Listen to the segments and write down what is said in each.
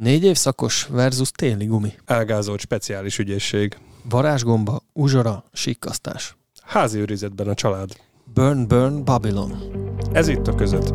Négy évszakos versus téli gumi. Elgázolt speciális ügyészség. Varázsgomba, uzsora, sikkasztás. Házi őrizetben a család. Burn, burn, Babylon. Ez itt a között.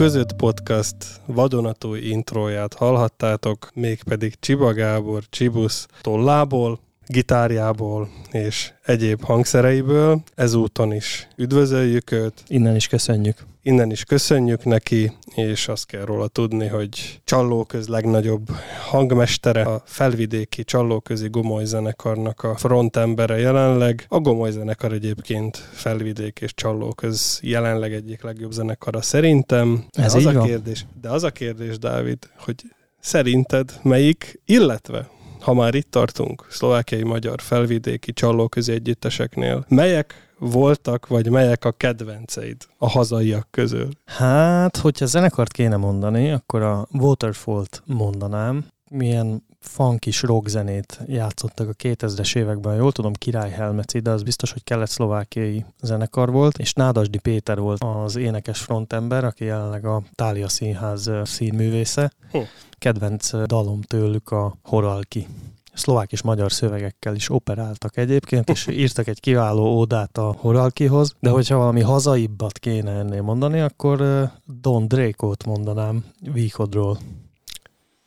Között Podcast vadonatúj intróját hallhattátok, mégpedig Csiba Gábor Csibusz tollából, gitárjából és egyéb hangszereiből. Ezúton is üdvözöljük őt, Innen is köszönjük. innen is köszönjük neki, és azt kell róla tudni, hogy Csallóköz legnagyobb hangmestere, a felvidéki Csallóközi Gomoly zenekarnak a frontembere jelenleg. A Gomoly zenekar egyébként felvidék és Csallóköz jelenleg egyik legjobb zenekara szerintem. De Ez az így a van. kérdés, de az a kérdés, Dávid, hogy szerinted melyik, illetve ha már itt tartunk, szlovákiai magyar felvidéki csallóközi együtteseknél, melyek voltak, vagy melyek a kedvenceid a hazaiak közül? Hát, hogyha zenekart kéne mondani, akkor a Waterfall-t mondanám. Milyen funkis rockzenét játszottak a 2000-es években, jól tudom, Király Helmeci, de az biztos, hogy kelet-szlovákiai zenekar volt, és Nádasdi Péter volt az énekes frontember, aki jelenleg a Tália Színház színművésze. Hm. Kedvenc dalom tőlük a Horalki. Szlovák és magyar szövegekkel is operáltak egyébként, és írtak egy kiváló ódát a Horalkihoz, de hogyha valami hazaibbat kéne ennél mondani, akkor Don Draco-t mondanám Víkodról.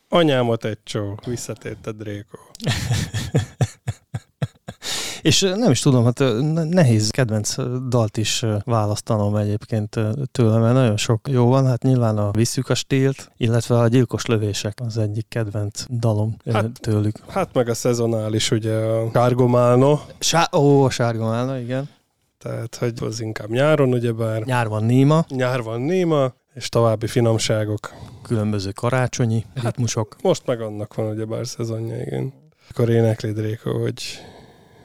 Anyámat egy csó, visszatért a Dréko. És nem is tudom, hát nehéz kedvenc dalt is választanom egyébként tőle, mert nagyon sok jó van. Hát nyilván a Visszük a stílt, illetve a Gyilkos lövések az egyik kedvenc dalom Hát- tőlük. Hát meg a szezonális, ugye a Kárgomálno, Sá- ó, a sárga málna, igen. tehát hogy az inkább nyáron, ugyebár Nyár van Néma, nyár van néma, és további finomságok. különböző karácsonyi ritmusok. Most meg annak van ugyebár szezonja, igen. Akkor énekli Dréko, hogy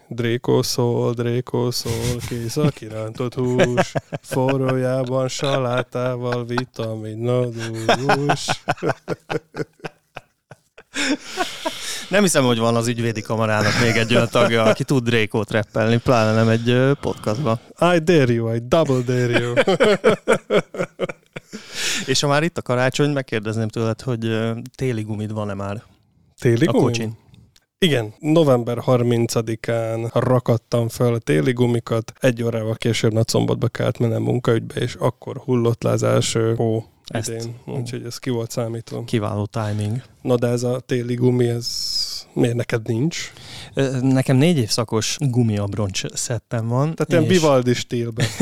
Dréko szól, Dréko szól, kész a kirántott hús, forrójában salátával vitaminodús. Nem hiszem, hogy van az ügyvédi kamarának még egy olyan tagja, aki tud Drékót reppelni, pláne nem egy podcastban. I dare you, I double dare you. És ha már itt a karácsony, megkérdezném tőled, hogy téli gumid van-e már Téli a kocsin? Igen, november 30-án rakattam fel a téli gumikat, egy órával később nagyszombatba kellett mennem munkaügybe, és akkor hullott le az első hó Ezt. idén, úgyhogy ez ki volt számítva. Kiváló timing. Na de ez a téli gumi, ez miért neked nincs? Nekem négy évszakos gumiabroncs szettem van. Tehát ilyen és, Vivaldi stílben.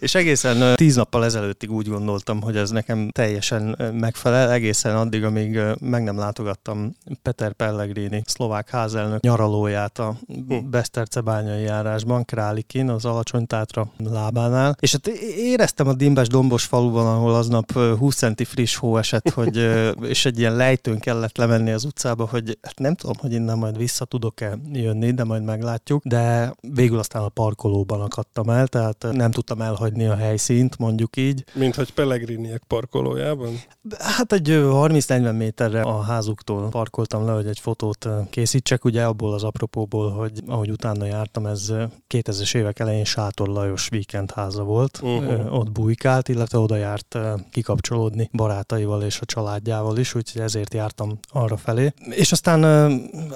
és egészen tíz nappal ezelőttig úgy gondoltam, hogy ez nekem teljesen megfelel, egészen addig, amíg meg nem látogattam Peter Pellegrini, szlovák házelnök nyaralóját a Hm. Besztercebányai járásban, Králikin, az Alacsony Tátra lábánál. És hát éreztem a Dimbes Dombos faluban, ahol aznap ö, 20 centi friss hó esett, hogy, és egy ilyen lejtőn kellett lemenni az utcába, hogy hát nem tudom, hogy innen majd vissza tudok-e jönni, de majd meglátjuk. De végül aztán a parkolóban akadtam el, tehát nem tudtam elhagyni a helyszínt, mondjuk így. Mint hogy Pellegriniek parkolójában. Hát egy ö, 30-40 méterre a házuktól parkoltam le, hogy egy fotót készítsek, ugye abból az apropóból, hogy ahogy utána jártam, ez ö, 2000-es évek elején Sátor Lajos weekendháza volt. Ö, ott bujkált, illetve oda járt kikapcsolódni barátaival és a családjával is, úgyhogy ezért jártam arra felé. És aztán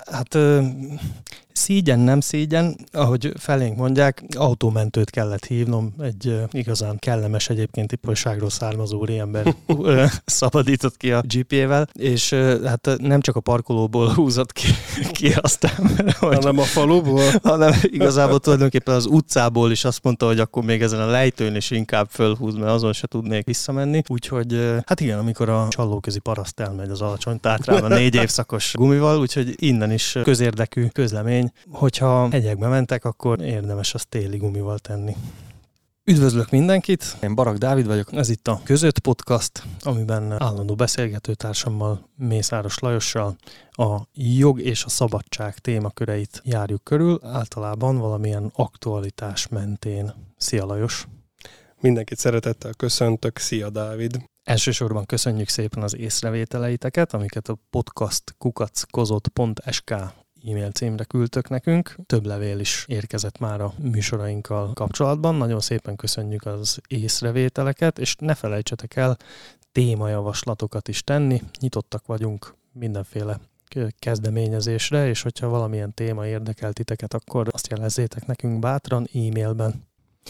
hát szígyen, nem szígyen, ahogy felénk mondják, autómentőt kellett hívnom, egy igazán kellemes egyébként iparságról származó úriember ö, szabadított ki a GP-vel, és hát nem csak a parkolóból húzott ki, ki aztán, hogy, Hanem a faluból. hanem igazából tulajdonképpen az utcából is azt mondta, hogy akkor még ezen a lejtőn is inkább fölhúz, mert azon se tudnék visszamenni. Úgyhogy hát igen, amikor a csallóközi paraszt elmegy az alacsony tátrában négy évszakos gumival, úgyhogy innen is közérdekű közlemény, hogyha hegyekbe mentek, akkor érdemes azt téli gumival tenni. Üdvözlök mindenkit, én Barak Dávid vagyok, ez itt a Között Podcast, amiben állandó beszélgetőtársammal, Mészáros Lajossal a jog és a szabadság témaköreit járjuk körül, általában valamilyen aktualitás mentén. Szia Lajos! Mindenkit szeretettel köszöntök. Szia, Dávid. Elsősorban köszönjük szépen az észrevételeiteket, amiket a podcast kukackozott.sk e-mail címre küldtök nekünk. Több levél is érkezett már a műsorainkkal kapcsolatban. Nagyon szépen köszönjük az észrevételeket, és ne felejtsetek el témajavaslatokat is tenni. Nyitottak vagyunk mindenféle kezdeményezésre, és hogyha valamilyen téma érdekel titeket, akkor azt jelezzétek nekünk bátran e-mailben.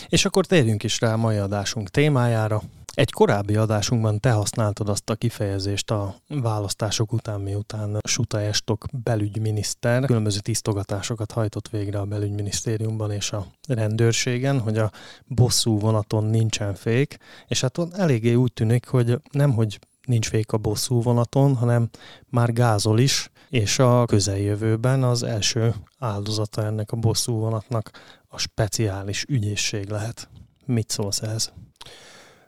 És akkor térjünk is rá a mai adásunk témájára. Egy korábbi adásunkban te használtad azt a kifejezést a választások után, miután Suta Estok belügyminiszter különböző tisztogatásokat hajtott végre a belügyminisztériumban és a rendőrségen, hogy a bosszú vonaton nincsen fék, és hát ott eléggé úgy tűnik, hogy nem, hogy nincs fék a bosszú vonaton, hanem már gázol is, és a közeljövőben az első áldozata ennek a bosszú vonatnak a speciális ügyészség lehet. Mit szólsz ehhez?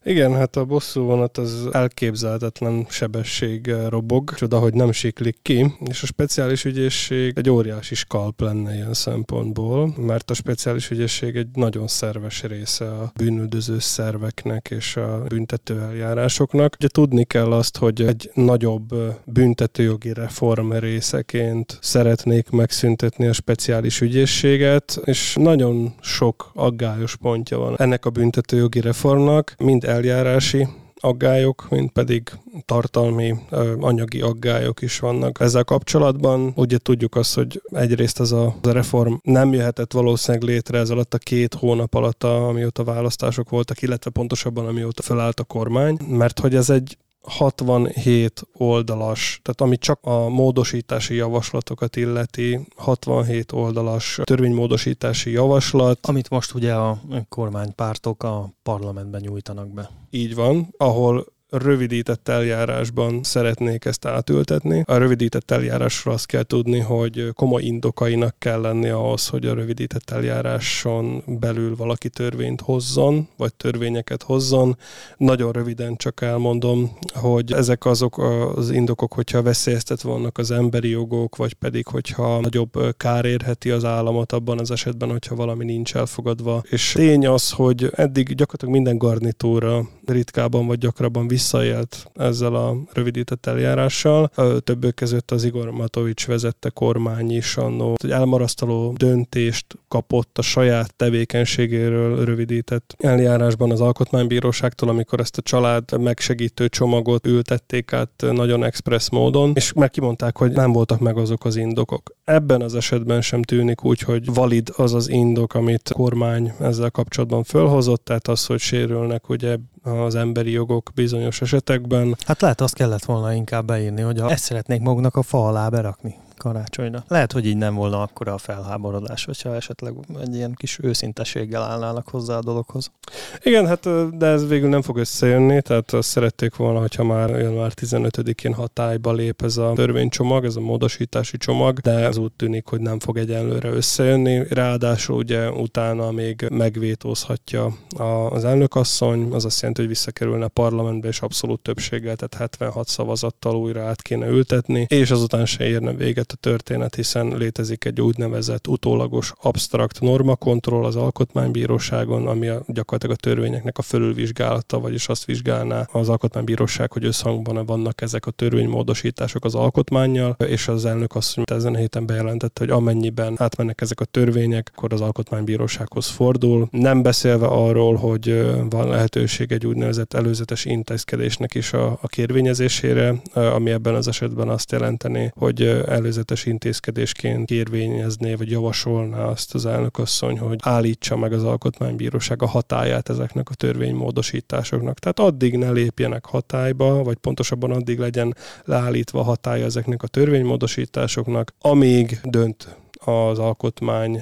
Igen, hát a bosszú vonat az elképzelhetetlen sebesség robog, csoda, hogy nem siklik ki, és a speciális ügyészség egy óriási skalp lenne ilyen szempontból, mert a speciális ügyészség egy nagyon szerves része a bűnüldöző szerveknek és a büntető eljárásoknak. Ugye tudni kell azt, hogy egy nagyobb büntetőjogi reform részeként szeretnék megszüntetni a speciális ügyészséget, és nagyon sok aggályos pontja van ennek a büntetőjogi reformnak, mind eljárási aggályok, mint pedig tartalmi, anyagi aggályok is vannak ezzel kapcsolatban. Ugye tudjuk azt, hogy egyrészt ez a, reform nem jöhetett valószínűleg létre ez alatt a két hónap alatt, amióta választások voltak, illetve pontosabban amióta felállt a kormány, mert hogy ez egy 67 oldalas, tehát ami csak a módosítási javaslatokat illeti, 67 oldalas törvénymódosítási javaslat. Amit most ugye a kormánypártok a parlamentben nyújtanak be. Így van, ahol rövidített eljárásban szeretnék ezt átültetni. A rövidített eljárásra azt kell tudni, hogy komoly indokainak kell lenni ahhoz, hogy a rövidített eljáráson belül valaki törvényt hozzon, vagy törvényeket hozzon. Nagyon röviden csak elmondom, hogy ezek azok az indokok, hogyha veszélyeztet vannak az emberi jogok, vagy pedig, hogyha nagyobb kár érheti az államot abban az esetben, hogyha valami nincs elfogadva. És tény az, hogy eddig gyakorlatilag minden garnitúra ritkában vagy gyakrabban visszaélt ezzel a rövidített eljárással. Többök között az Igor Matovics vezette kormány is annó egy elmarasztaló döntést kapott a saját tevékenységéről rövidített eljárásban az Alkotmánybíróságtól, amikor ezt a család megsegítő csomagot ültették át nagyon express módon, és meg kimondták, hogy nem voltak meg azok az indokok. Ebben az esetben sem tűnik úgy, hogy valid az az indok, amit a kormány ezzel kapcsolatban fölhozott, tehát az, hogy sérülnek ugye az emberi jogok bizonyos esetekben. Hát lehet azt kellett volna inkább beírni, hogy ezt szeretnék maguknak a fa alá berakni karácsonyra. Lehet, hogy így nem volna akkora a felháborodás, hogyha esetleg egy ilyen kis őszintességgel állnának hozzá a dologhoz. Igen, hát de ez végül nem fog összejönni, tehát azt szerették volna, hogyha már január 15-én hatályba lép ez a törvénycsomag, ez a módosítási csomag, de ez úgy tűnik, hogy nem fog egyenlőre összejönni. Ráadásul ugye utána még megvétózhatja az elnökasszony, az azt jelenti, hogy visszakerülne a parlamentbe, és abszolút többséggel, tehát 76 szavazattal újra át kéne ültetni, és azután se érne véget a történet, hiszen létezik egy úgynevezett utólagos absztrakt normakontroll az alkotmánybíróságon, ami a, gyakorlatilag a törvényeknek a fölülvizsgálata, vagyis azt vizsgálná az alkotmánybíróság, hogy összhangban vannak ezek a törvénymódosítások az alkotmányjal, és az elnök azt mondja, ezen a héten bejelentette, hogy amennyiben átmennek ezek a törvények, akkor az alkotmánybírósághoz fordul. Nem beszélve arról, hogy van lehetőség egy úgynevezett előzetes intézkedésnek is a, a kérvényezésére, ami ebben az esetben azt jelenteni, hogy előzetes előzetes intézkedésként kérvényezné, vagy javasolná azt az elnökasszony, hogy állítsa meg az alkotmánybíróság a hatáját ezeknek a törvénymódosításoknak. Tehát addig ne lépjenek hatályba, vagy pontosabban addig legyen leállítva a hatája ezeknek a törvénymódosításoknak, amíg dönt az alkotmány,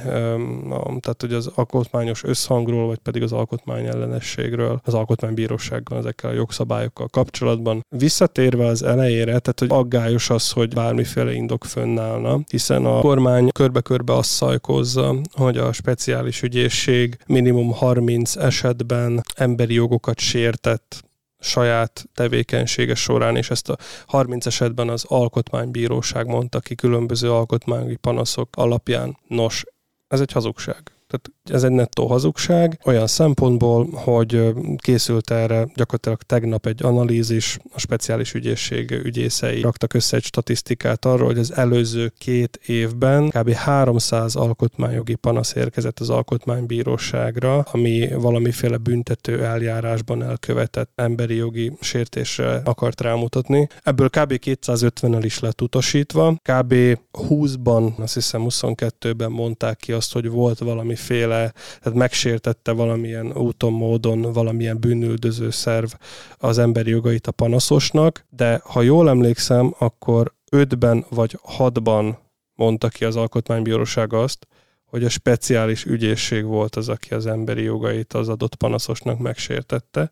tehát hogy az alkotmányos összhangról, vagy pedig az alkotmány ellenességről, az alkotmánybírósággal, ezekkel a jogszabályokkal kapcsolatban. Visszatérve az elejére, tehát hogy aggályos az, hogy bármiféle indok fönnállna, hiszen a kormány körbe-körbe azt szajkozza, hogy a speciális ügyészség minimum 30 esetben emberi jogokat sértett saját tevékenysége során, és ezt a 30 esetben az alkotmánybíróság mondta ki különböző alkotmányi panaszok alapján. Nos, ez egy hazugság. Tehát Ez egy nettó hazugság, olyan szempontból, hogy készült erre gyakorlatilag tegnap egy analízis, a speciális ügyészség ügyészei raktak össze egy statisztikát arról, hogy az előző két évben kb. 300 alkotmányjogi panasz érkezett az alkotmánybíróságra, ami valamiféle büntető eljárásban elkövetett emberi jogi sértésre akart rámutatni. Ebből kb. 250-el is lett utasítva, kb. 20-ban, azt hiszem 22-ben mondták ki azt, hogy volt valamiféle, tehát megsértette valamilyen úton, módon valamilyen bűnüldöző szerv az emberi jogait a panaszosnak, de ha jól emlékszem, akkor 5-ben vagy 6-ban mondta ki az Alkotmánybíróság azt, hogy a speciális ügyészség volt az, aki az emberi jogait az adott panaszosnak megsértette,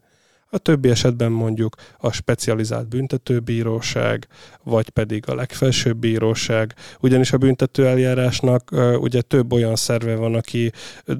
a többi esetben mondjuk a specializált büntetőbíróság, vagy pedig a legfelsőbb bíróság, ugyanis a büntető eljárásnak ugye több olyan szerve van, aki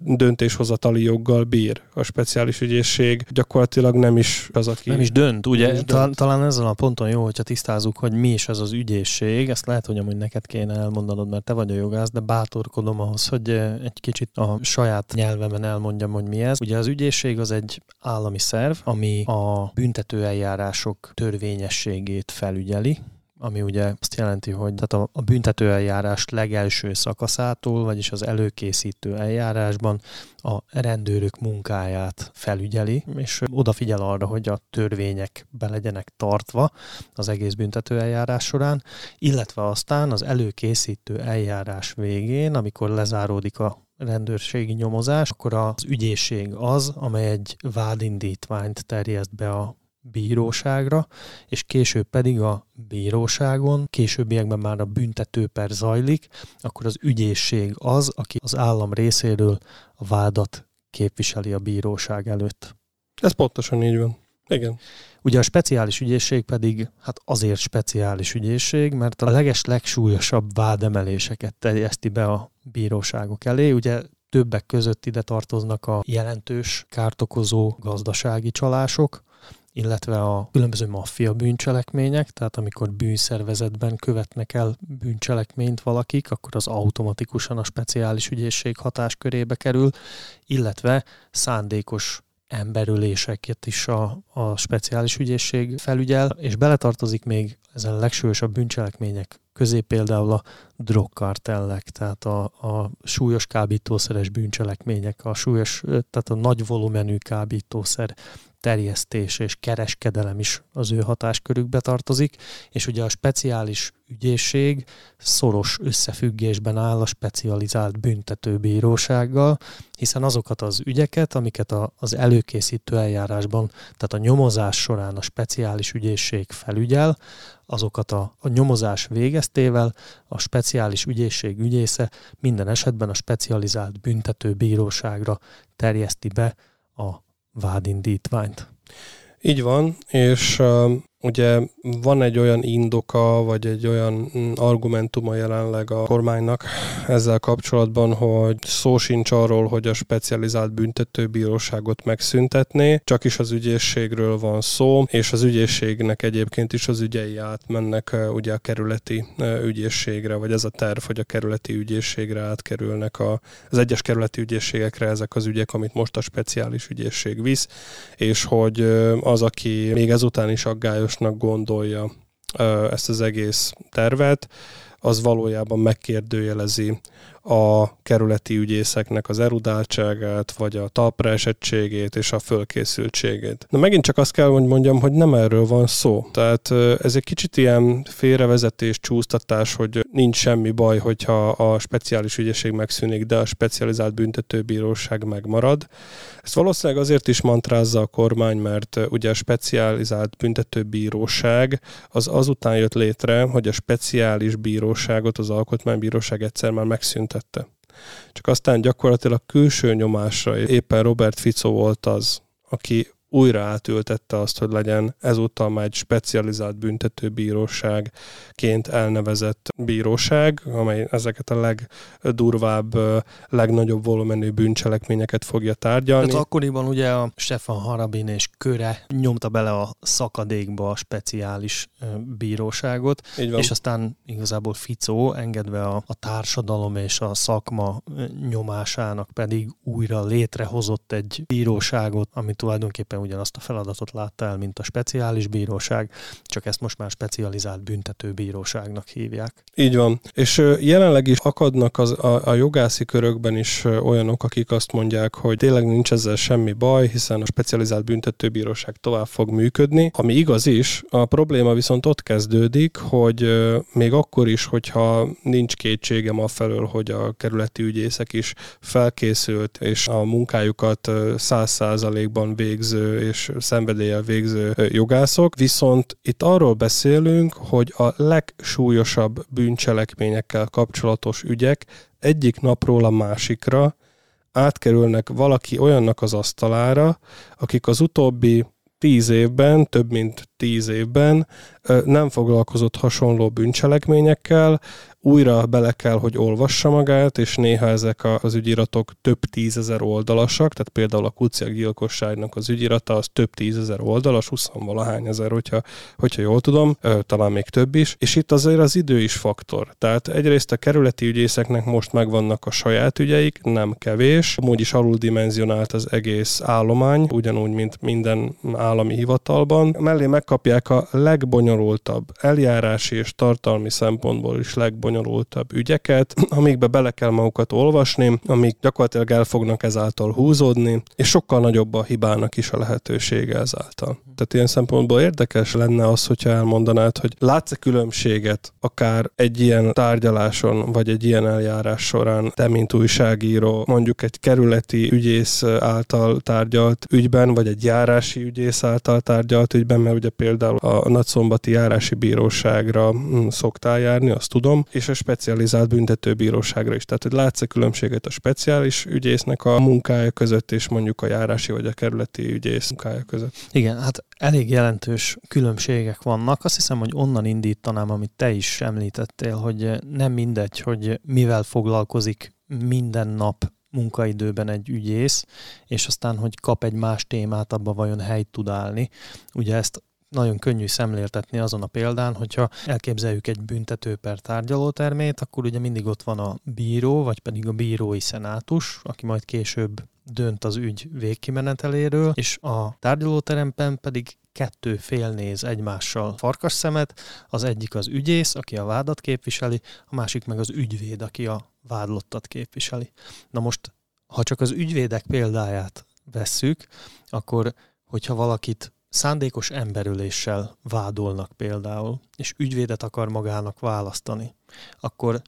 döntéshozatali joggal bír. A speciális ügyészség gyakorlatilag nem is az, aki... Nem is dönt, ugye? Is dönt. Talán ezen a ponton jó, hogyha tisztázunk, hogy mi is ez az ügyészség. Ezt lehet, hogy amúgy neked kéne elmondanod, mert te vagy a jogász, de bátorkodom ahhoz, hogy egy kicsit a saját nyelvemen elmondjam, hogy mi ez. Ugye az ügyészség az egy állami szerv, ami a büntetőeljárások törvényességét felügyeli, ami ugye azt jelenti, hogy tehát a, a büntetőeljárás legelső szakaszától, vagyis az előkészítő eljárásban a rendőrök munkáját felügyeli, és odafigyel arra, hogy a törvények be legyenek tartva az egész büntetőeljárás során, illetve aztán az előkészítő eljárás végén, amikor lezáródik a rendőrségi nyomozás, akkor az ügyészség az, amely egy vádindítványt terjeszt be a bíróságra, és később pedig a bíróságon, későbbiekben már a büntetőper zajlik, akkor az ügyészség az, aki az állam részéről a vádat képviseli a bíróság előtt. Ez pontosan így van. Igen. Ugye a speciális ügyészség pedig hát azért speciális ügyészség, mert a leges legsúlyosabb vádemeléseket terjeszti be a bíróságok elé. Ugye többek között ide tartoznak a jelentős kártokozó gazdasági csalások, illetve a különböző maffia bűncselekmények, tehát amikor bűnszervezetben követnek el bűncselekményt valakik, akkor az automatikusan a speciális ügyészség hatáskörébe kerül, illetve szándékos emberöléseket is a, a speciális ügyészség felügyel, és beletartozik még ezen a legsúlyosabb bűncselekmények közé például a drogkartellek, tehát a, a súlyos kábítószeres bűncselekmények, a súlyos, tehát a nagy volumenű kábítószer terjesztés és kereskedelem is az ő hatáskörükbe tartozik, és ugye a speciális ügyészség szoros összefüggésben áll a specializált büntetőbírósággal, hiszen azokat az ügyeket, amiket a, az előkészítő eljárásban, tehát a nyomozás során a speciális ügyészség felügyel, azokat a, a nyomozás végeztével a speciális ügyészség ügyésze minden esetben a specializált büntetőbíróságra terjeszti be a vádindítványt. Így van, és ugye van egy olyan indoka, vagy egy olyan mm, argumentuma jelenleg a kormánynak ezzel kapcsolatban, hogy szó sincs arról, hogy a specializált büntetőbíróságot megszüntetné, csak is az ügyészségről van szó, és az ügyészségnek egyébként is az ügyei átmennek ugye a kerületi ügyészségre, vagy ez a terv, hogy a kerületi ügyészségre átkerülnek a, az egyes kerületi ügyészségekre ezek az ügyek, amit most a speciális ügyészség visz, és hogy az, aki még ezután is aggályosnak gondolja ezt az egész tervet, az valójában megkérdőjelezi a kerületi ügyészeknek az erudáltságát, vagy a talpra esettségét és a fölkészültségét. Na megint csak azt kell, hogy mondjam, hogy nem erről van szó. Tehát ez egy kicsit ilyen félrevezetés, csúsztatás, hogy nincs semmi baj, hogyha a speciális ügyesség megszűnik, de a specializált büntetőbíróság megmarad. Ezt valószínűleg azért is mantrázza a kormány, mert ugye a specializált büntetőbíróság az azután jött létre, hogy a speciális bíróságot az alkotmánybíróság egyszer már megszűnt tette. Csak aztán gyakorlatilag külső nyomásra éppen Robert Fico volt az, aki újra átültette azt, hogy legyen ezúttal már egy specializált büntetőbíróságként elnevezett bíróság, amely ezeket a legdurvább, legnagyobb volumenű bűncselekményeket fogja tárgyalni. Tehát akkoriban ugye a Stefan Harabin és köre nyomta bele a szakadékba a speciális bíróságot, és aztán igazából Ficó engedve a, a társadalom és a szakma nyomásának pedig újra létrehozott egy bíróságot, ami tulajdonképpen ugyanazt a feladatot látta el, mint a speciális bíróság, csak ezt most már specializált büntetőbíróságnak hívják. Így van. És jelenleg is akadnak az, a, a jogászi körökben is olyanok, akik azt mondják, hogy tényleg nincs ezzel semmi baj, hiszen a specializált büntetőbíróság tovább fog működni. Ami igaz is, a probléma viszont ott kezdődik, hogy még akkor is, hogyha nincs kétségem afelől, hogy a kerületi ügyészek is felkészült, és a munkájukat száz százalékban végző és szenvedéllyel végző jogászok, viszont itt arról beszélünk, hogy a legsúlyosabb bűncselekményekkel kapcsolatos ügyek egyik napról a másikra átkerülnek valaki olyannak az asztalára, akik az utóbbi tíz évben, több mint tíz évben nem foglalkozott hasonló bűncselekményekkel, újra bele kell, hogy olvassa magát, és néha ezek az ügyiratok több tízezer oldalasak, tehát például a kuciak gyilkosságnak az ügyirata az több tízezer oldalas, 20 valahány ezer, hogyha, hogyha jól tudom, talán még több is, és itt azért az idő is faktor. Tehát egyrészt a kerületi ügyészeknek most megvannak a saját ügyeik, nem kevés, amúgy is aluldimensionált az egész állomány, ugyanúgy, mint minden állami hivatalban. Mellé megkapják a legbonyolultabb eljárási és tartalmi szempontból is legbonyolultabb legbonyolultabb ügyeket, amikbe bele kell magukat olvasni, amik gyakorlatilag el fognak ezáltal húzódni, és sokkal nagyobb a hibának is a lehetősége ezáltal. Tehát ilyen szempontból érdekes lenne az, hogyha elmondanád, hogy látsz-e különbséget akár egy ilyen tárgyaláson, vagy egy ilyen eljárás során, te, mint újságíró, mondjuk egy kerületi ügyész által tárgyalt ügyben, vagy egy járási ügyész által tárgyalt ügyben, mert ugye például a Nagyszombati Járási Bíróságra hm, szoktál járni, azt tudom, és a specializált büntetőbíróságra is. Tehát, hogy látsz -e különbséget a speciális ügyésznek a munkája között, és mondjuk a járási vagy a kerületi ügyész munkája között? Igen, hát elég jelentős különbségek vannak. Azt hiszem, hogy onnan indítanám, amit te is említettél, hogy nem mindegy, hogy mivel foglalkozik minden nap munkaidőben egy ügyész, és aztán, hogy kap egy más témát, abba vajon helyt tud állni. Ugye ezt nagyon könnyű szemléltetni azon a példán, hogyha elképzeljük egy büntető per tárgyalótermét, akkor ugye mindig ott van a bíró, vagy pedig a bírói szenátus, aki majd később dönt az ügy végkimeneteléről, és a tárgyalóteremben pedig kettő fél néz egymással farkas szemet, az egyik az ügyész, aki a vádat képviseli, a másik meg az ügyvéd, aki a vádlottat képviseli. Na most, ha csak az ügyvédek példáját vesszük, akkor hogyha valakit szándékos emberöléssel vádolnak például, és ügyvédet akar magának választani, akkor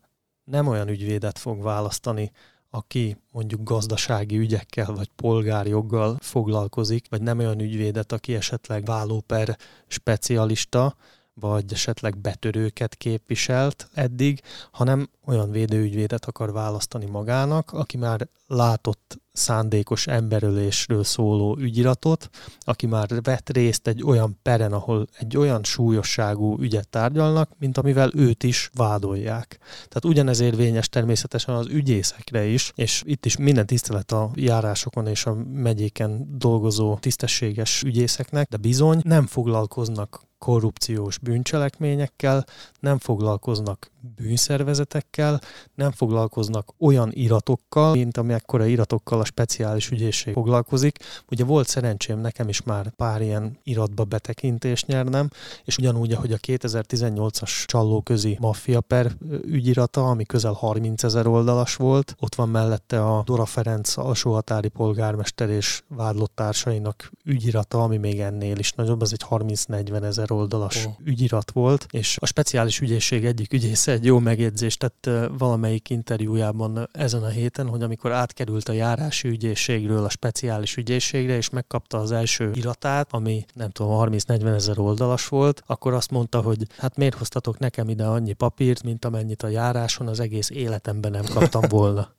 nem olyan ügyvédet fog választani, aki mondjuk gazdasági ügyekkel vagy polgárjoggal foglalkozik, vagy nem olyan ügyvédet, aki esetleg vállóper specialista, vagy esetleg betörőket képviselt eddig, hanem olyan védőügyvédet akar választani magának, aki már látott szándékos emberölésről szóló ügyiratot, aki már vett részt egy olyan peren, ahol egy olyan súlyosságú ügyet tárgyalnak, mint amivel őt is vádolják. Tehát ugyanez érvényes természetesen az ügyészekre is, és itt is minden tisztelet a járásokon és a megyéken dolgozó tisztességes ügyészeknek, de bizony nem foglalkoznak korrupciós bűncselekményekkel, nem foglalkoznak bűnszervezetekkel, nem foglalkoznak olyan iratokkal, mint amekkora iratokkal a speciális ügyészség foglalkozik. Ugye volt szerencsém nekem is már pár ilyen iratba betekintést nyernem, és ugyanúgy, ahogy a 2018-as csallóközi maffia per ügyirata, ami közel 30 ezer oldalas volt, ott van mellette a Dora Ferenc alsóhatári polgármester és vádlott társainak ügyirata, ami még ennél is nagyobb, az egy 30-40 ezer oldalas oh. ügyirat volt, és a speciális ügyészség egyik ügyésze egy jó megjegyzést tett valamelyik interjújában ezen a héten, hogy amikor átkerült a járási ügyészségről a speciális ügyészségre, és megkapta az első iratát, ami nem tudom, 30-40 ezer oldalas volt, akkor azt mondta, hogy hát miért hoztatok nekem ide annyi papírt, mint amennyit a járáson az egész életemben nem kaptam volna.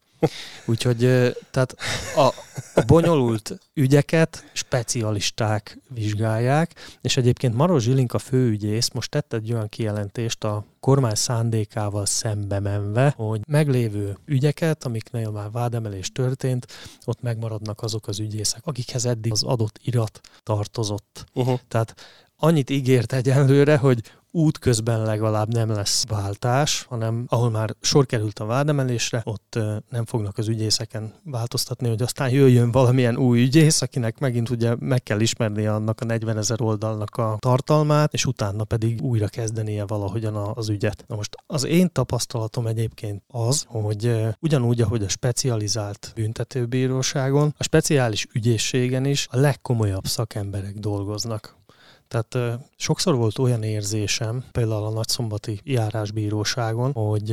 Úgyhogy tehát a, a bonyolult ügyeket specialisták vizsgálják, és egyébként Maros Zsilinka főügyész most tett egy olyan kijelentést a kormány szándékával szembe menve, hogy meglévő ügyeket, amiknél már vádemelés történt, ott megmaradnak azok az ügyészek, akikhez eddig az adott irat tartozott. Uh-huh. Tehát annyit ígért egyenlőre, hogy útközben legalább nem lesz váltás, hanem ahol már sor került a vádemelésre, ott nem fognak az ügyészeken változtatni, hogy aztán jöjjön valamilyen új ügyész, akinek megint ugye meg kell ismerni annak a 40 ezer oldalnak a tartalmát, és utána pedig újra kezdenie valahogyan az ügyet. Na most az én tapasztalatom egyébként az, hogy ugyanúgy, ahogy a specializált büntetőbíróságon, a speciális ügyészségen is a legkomolyabb szakemberek dolgoznak. Tehát sokszor volt olyan érzésem, például a nagyszombati járásbíróságon, hogy,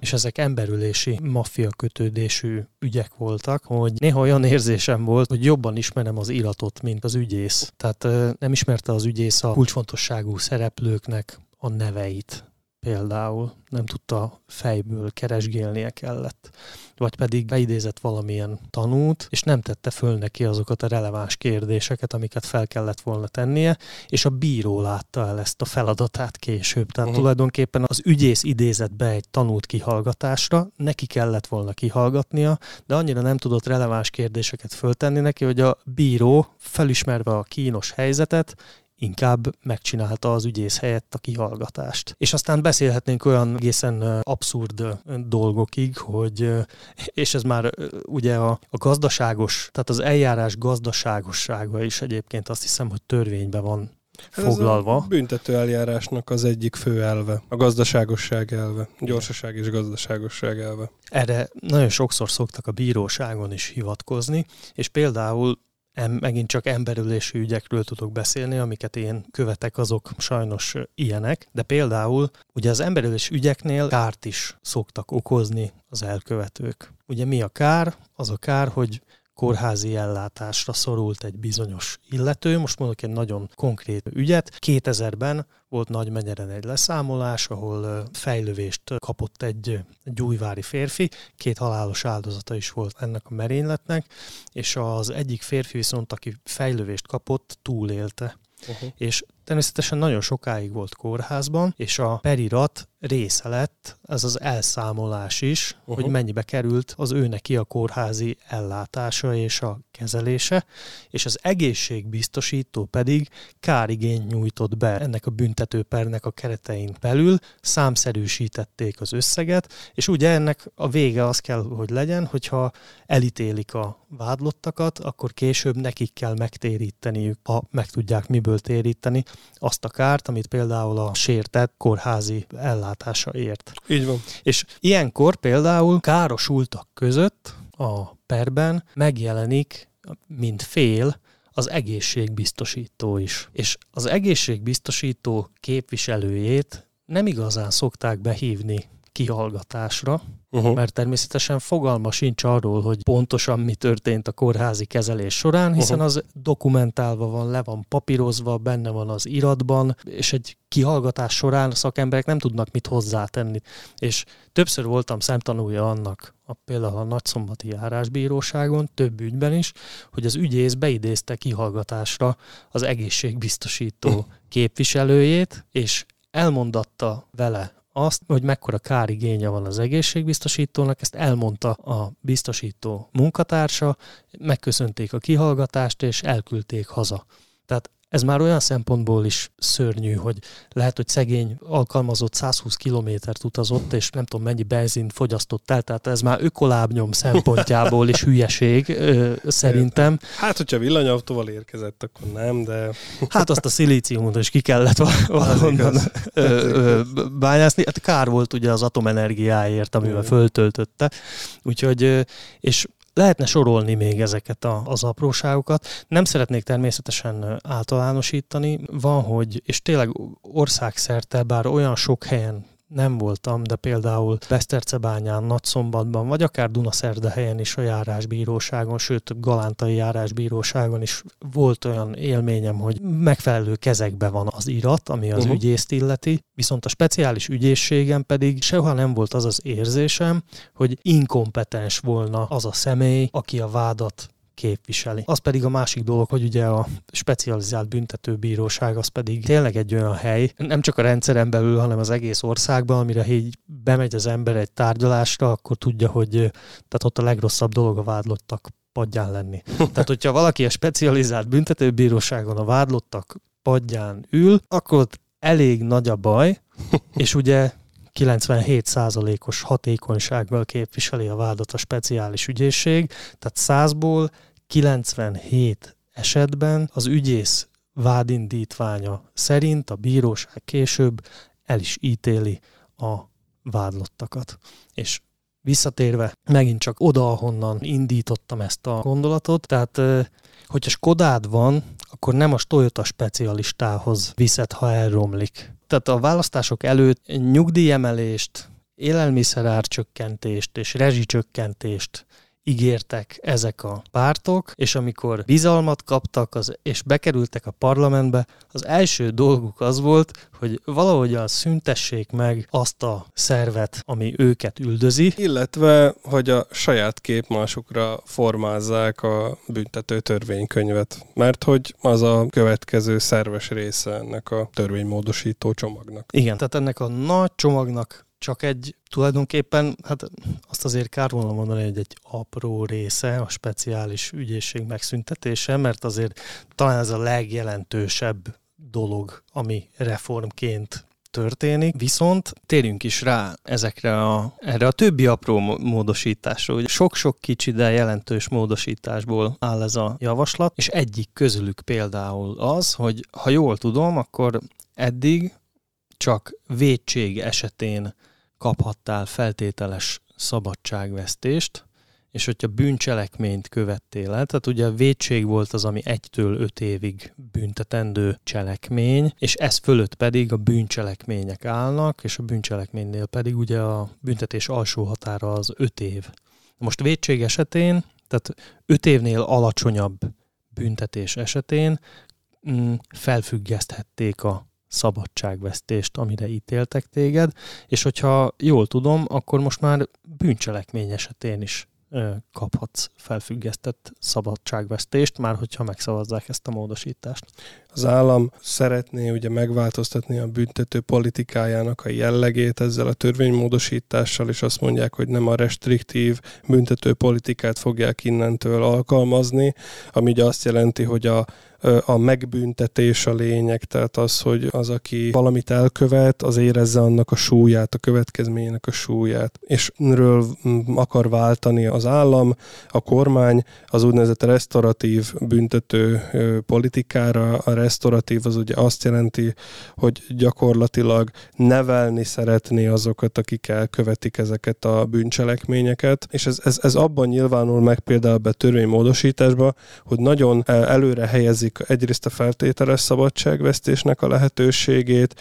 és ezek emberülési maffia kötődésű ügyek voltak, hogy néha olyan érzésem volt, hogy jobban ismerem az iratot, mint az ügyész. Tehát nem ismerte az ügyész a kulcsfontosságú szereplőknek a neveit például nem tudta fejből keresgélnie kellett, vagy pedig beidézett valamilyen tanút, és nem tette föl neki azokat a releváns kérdéseket, amiket fel kellett volna tennie, és a bíró látta el ezt a feladatát később. Tehát uh-huh. tulajdonképpen az ügyész idézett be egy tanút kihallgatásra, neki kellett volna kihallgatnia, de annyira nem tudott releváns kérdéseket föltenni neki, hogy a bíró felismerve a kínos helyzetet, inkább megcsinálta az ügyész helyett a kihallgatást. És aztán beszélhetnénk olyan egészen abszurd dolgokig, hogy, és ez már ugye a, a gazdaságos, tehát az eljárás gazdaságossága is egyébként azt hiszem, hogy törvényben van ez foglalva. a büntető eljárásnak az egyik fő elve, a gazdaságosság elve, gyorsaság és gazdaságosság elve. Erre nagyon sokszor szoktak a bíróságon is hivatkozni, és például megint csak emberülési ügyekről tudok beszélni, amiket én követek, azok sajnos ilyenek, de például ugye az emberülési ügyeknél kárt is szoktak okozni az elkövetők. Ugye mi a kár? Az a kár, hogy kórházi ellátásra szorult egy bizonyos illető. Most mondok egy nagyon konkrét ügyet. 2000-ben volt nagy menyeren egy leszámolás, ahol fejlövést kapott egy, egy újvári férfi, két halálos áldozata is volt ennek a merényletnek, és az egyik férfi viszont, aki fejlövést kapott, túlélte. Uh-huh. És természetesen nagyon sokáig volt kórházban, és a perirat része lett, ez az elszámolás is, uh-huh. hogy mennyibe került az ő neki a kórházi ellátása és a kezelése, és az egészségbiztosító pedig kárigény nyújtott be ennek a büntetőpernek a keretein belül, számszerűsítették az összeget, és ugye ennek a vége az kell, hogy legyen, hogyha elítélik a vádlottakat, akkor később nekik kell megtéríteniük, ha meg tudják miből téríteni azt a kárt, amit például a sértett kórházi ellátása ért. Így van. És ilyenkor például károsultak között a perben megjelenik, mint fél, az egészségbiztosító is. És az egészségbiztosító képviselőjét nem igazán szokták behívni kihallgatásra, uh-huh. mert természetesen fogalma sincs arról, hogy pontosan mi történt a kórházi kezelés során, hiszen uh-huh. az dokumentálva van, le van papírozva, benne van az iratban, és egy kihallgatás során a szakemberek nem tudnak mit hozzátenni. És többször voltam szemtanúja annak, a, például a Nagyszombati Járásbíróságon, több ügyben is, hogy az ügyész beidézte kihallgatásra az egészségbiztosító uh-huh. képviselőjét, és elmondatta vele azt, hogy mekkora kárigénye van az egészségbiztosítónak, ezt elmondta a biztosító munkatársa, megköszönték a kihallgatást, és elküldték haza. Tehát ez már olyan szempontból is szörnyű, hogy lehet, hogy szegény alkalmazott 120 kilométert utazott, és nem tudom mennyi benzint fogyasztott el, tehát ez már ökolábnyom szempontjából is hülyeség ö, szerintem. Hát, hogyha villanyautóval érkezett, akkor nem, de... Hát azt a szilíciumot is ki kellett valahonnan bányászni. Hát kár volt ugye az atomenergiáért, amivel föltöltötte. Úgyhogy, és Lehetne sorolni még ezeket a, az apróságokat. Nem szeretnék természetesen általánosítani. Van, hogy, és tényleg országszerte, bár olyan sok helyen nem voltam, de például Besztercebányán, Nagyszombatban, vagy akár Dunaszerdahelyen is a járásbíróságon, sőt Galántai járásbíróságon is volt olyan élményem, hogy megfelelő kezekbe van az irat, ami az uh-huh. ügyészt illeti, viszont a speciális ügyészségen pedig sehol nem volt az az érzésem, hogy inkompetens volna az a személy, aki a vádat képviseli. Az pedig a másik dolog, hogy ugye a specializált büntetőbíróság az pedig tényleg egy olyan hely, nem csak a rendszeren belül, hanem az egész országban, amire így bemegy az ember egy tárgyalásra, akkor tudja, hogy tehát ott a legrosszabb dolog a vádlottak padján lenni. Tehát, hogyha valaki a specializált büntetőbíróságon a vádlottak padján ül, akkor ott elég nagy a baj, és ugye 97%-os hatékonysággal képviseli a vádat a speciális ügyészség, tehát 100-ból 97 esetben az ügyész vádindítványa szerint a bíróság később el is ítéli a vádlottakat. És visszatérve megint csak oda, ahonnan indítottam ezt a gondolatot, tehát hogyha Skodád van, akkor nem a Toyota specialistához viszed, ha elromlik. Tehát a választások előtt nyugdíjemelést, élelmiszerárcsökkentést és rezsicsökkentést ígértek ezek a pártok, és amikor bizalmat kaptak az, és bekerültek a parlamentbe, az első dolguk az volt, hogy valahogyan szüntessék meg azt a szervet, ami őket üldözi. Illetve, hogy a saját képmásukra formázzák a büntető törvénykönyvet, mert hogy az a következő szerves része ennek a törvénymódosító csomagnak. Igen, tehát ennek a nagy csomagnak csak egy tulajdonképpen, hát azt azért kár volna mondani, hogy egy apró része a speciális ügyészség megszüntetése, mert azért talán ez a legjelentősebb dolog, ami reformként történik, viszont térjünk is rá ezekre a, erre a többi apró módosításra. Ugye sok-sok kicsi, de jelentős módosításból áll ez a javaslat, és egyik közülük például az, hogy ha jól tudom, akkor eddig csak védség esetén kaphattál feltételes szabadságvesztést, és hogyha bűncselekményt követtél el, tehát ugye a védség volt az, ami egytől öt évig büntetendő cselekmény, és ez fölött pedig a bűncselekmények állnak, és a bűncselekménynél pedig ugye a büntetés alsó határa az öt év. Most védség esetén, tehát öt évnél alacsonyabb büntetés esetén mm, felfüggeszthették a szabadságvesztést, amire ítéltek téged, és hogyha jól tudom, akkor most már bűncselekmény esetén is kaphatsz felfüggesztett szabadságvesztést, már hogyha megszavazzák ezt a módosítást. Az állam szeretné ugye megváltoztatni a büntető politikájának a jellegét ezzel a törvénymódosítással, és azt mondják, hogy nem a restriktív büntető politikát fogják innentől alkalmazni, ami ugye azt jelenti, hogy a a megbüntetés a lényeg, tehát az, hogy az, aki valamit elkövet, az érezze annak a súlyát, a következményének a súlyát. És ről akar váltani az állam, a kormány az úgynevezett restauratív büntető politikára. A restauratív az ugye azt jelenti, hogy gyakorlatilag nevelni szeretné azokat, akik elkövetik ezeket a bűncselekményeket, és ez, ez, ez abban nyilvánul meg például be törvénymódosításba, hogy nagyon előre helyezi érzik egyrészt a feltételes szabadságvesztésnek a lehetőségét,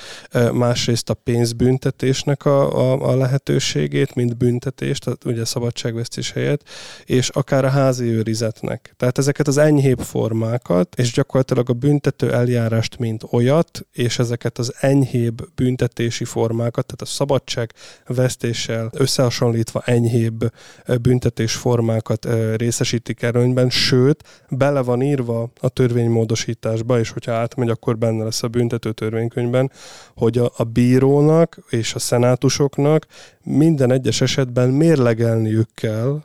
másrészt a pénzbüntetésnek a, a, a lehetőségét, mint büntetést, tehát ugye szabadságvesztés helyett, és akár a házi őrizetnek. Tehát ezeket az enyhébb formákat, és gyakorlatilag a büntető eljárást, mint olyat, és ezeket az enyhébb büntetési formákat, tehát a szabadságvesztéssel összehasonlítva enyhébb büntetés formákat részesítik előnyben, sőt, bele van írva a törvény módosításba, és hogyha átmegy, akkor benne lesz a büntető törvénykönyvben, hogy a, a bírónak és a szenátusoknak minden egyes esetben mérlegelniük kell,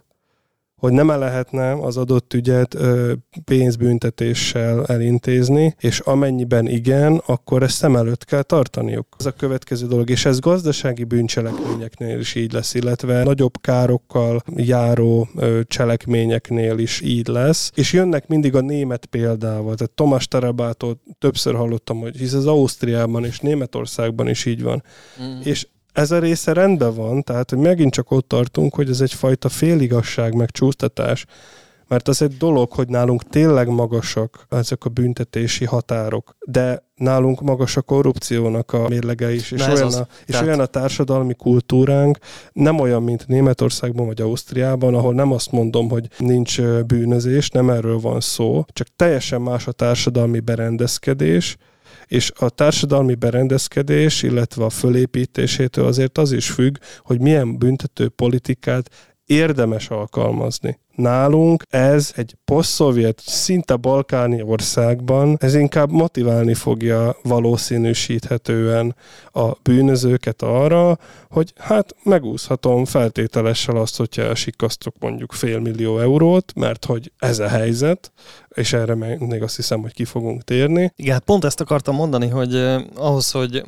hogy nem lehetne az adott ügyet ö, pénzbüntetéssel elintézni, és amennyiben igen, akkor ezt szem előtt kell tartaniuk. Ez a következő dolog, és ez gazdasági bűncselekményeknél is így lesz, illetve nagyobb károkkal járó ö, cselekményeknél is így lesz, és jönnek mindig a német példával, tehát Tomás Tarabától többször hallottam, hogy hisz az Ausztriában és Németországban is így van. Mm. És ez a része rendben van, tehát hogy megint csak ott tartunk, hogy ez egyfajta féligasság, meg csúsztatás, Mert az egy dolog, hogy nálunk tényleg magasak ezek a büntetési határok, de nálunk magas a korrupciónak a mérlege is, és, olyan, az, a, és tehát... olyan a társadalmi kultúránk, nem olyan, mint Németországban vagy Ausztriában, ahol nem azt mondom, hogy nincs bűnözés, nem erről van szó, csak teljesen más a társadalmi berendezkedés, és a társadalmi berendezkedés, illetve a fölépítésétől azért az is függ, hogy milyen büntető politikát érdemes alkalmazni. Nálunk ez egy poszt-szovjet, szinte balkáni országban, ez inkább motiválni fogja valószínűsíthetően a bűnözőket arra, hogy hát megúszhatom feltételessel azt, hogyha elsikasztok mondjuk fél millió eurót, mert hogy ez a helyzet, és erre még azt hiszem, hogy ki fogunk térni. Igen, hát pont ezt akartam mondani, hogy ahhoz, hogy,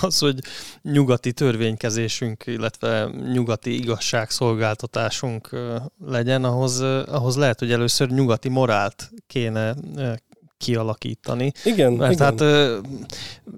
ahhoz, hogy nyugati törvénykezésünk, illetve nyugati igazságszolgáltatásunk legyen, ahhoz, ahhoz lehet, hogy először nyugati morált kéne kialakítani. Igen, Mert igen. Hát,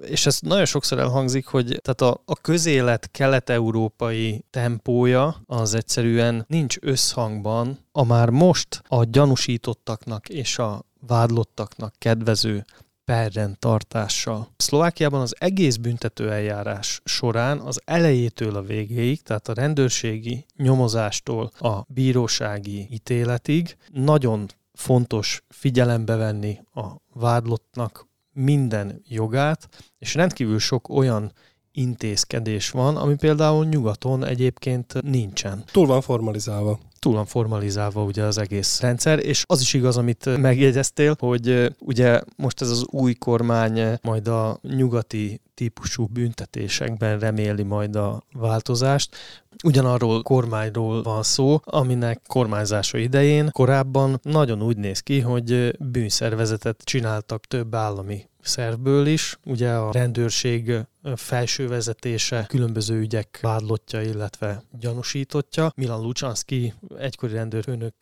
és ez nagyon sokszor elhangzik, hogy tehát a, a közélet kelet-európai tempója az egyszerűen nincs összhangban a már most a gyanúsítottaknak és a vádlottaknak kedvező perrendtartással. Szlovákiában az egész büntető eljárás során az elejétől a végéig, tehát a rendőrségi nyomozástól a bírósági ítéletig nagyon fontos figyelembe venni a vádlottnak minden jogát, és rendkívül sok olyan intézkedés van, ami például nyugaton egyébként nincsen. Túl van formalizálva túl van formalizálva ugye az egész rendszer, és az is igaz, amit megjegyeztél, hogy ugye most ez az új kormány majd a nyugati típusú büntetésekben reméli majd a változást. Ugyanarról kormányról van szó, aminek kormányzása idején korábban nagyon úgy néz ki, hogy bűnszervezetet csináltak több állami szervből is. Ugye a rendőrség felső vezetése, különböző ügyek vádlottja, illetve gyanúsítottja. Milan Lucsanski egykori rendőrfőnök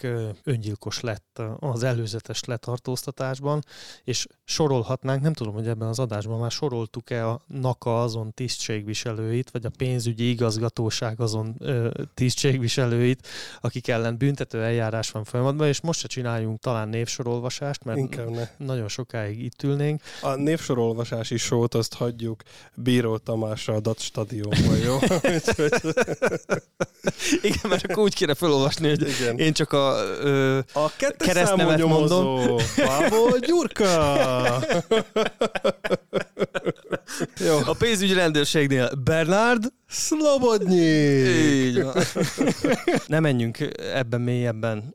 öngyilkos lett az előzetes letartóztatásban, és sorolhatnánk, nem tudom, hogy ebben az adásban már soroltuk-e a NAKA azon tisztségviselőit, vagy a pénzügyi igazgatóság azon ö, tisztségviselőit, akik ellen büntető eljárás van folyamatban, és most se csináljunk talán névsorolvasást, mert ne. nagyon sokáig itt ülnénk. A névsorolvasási sót azt hagyjuk Bíró Tamásra a DAT stadionban, jó? Igen, mert akkor úgy kéne felolvasni, hogy Igen. én csak a, ö, a keresztnevet mondom. Pávol Gyurka! jó. A pénzügyi rendőrségnél Bernard Szlobodnyi! Így van. Nem menjünk ebben mélyebben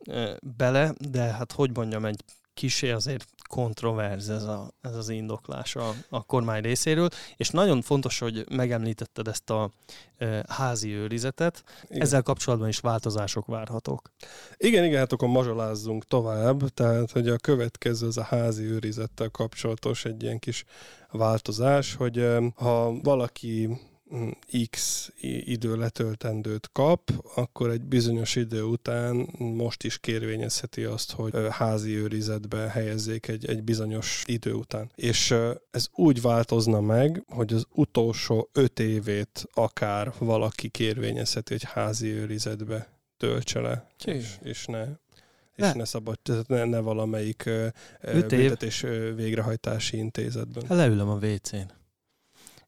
bele, de hát hogy mondjam, egy kisé azért kontroverz ez, a, ez az indoklás a, a kormány részéről, és nagyon fontos, hogy megemlítetted ezt a e, házi őrizetet, igen. ezzel kapcsolatban is változások várhatók. Igen, igen, hát akkor mazsolázzunk tovább, tehát hogy a következő az a házi őrizettel kapcsolatos egy ilyen kis változás, hogy ha valaki X idő letöltendőt kap, akkor egy bizonyos idő után most is kérvényezheti azt, hogy házi őrizetbe helyezzék egy, egy bizonyos idő után. És ez úgy változna meg, hogy az utolsó öt évét akár valaki kérvényezheti, hogy házi őrizetbe töltse le, és, és ne és ne szabad, ne, ne valamelyik büntetés végrehajtási intézetben. Hát leülöm a WC-n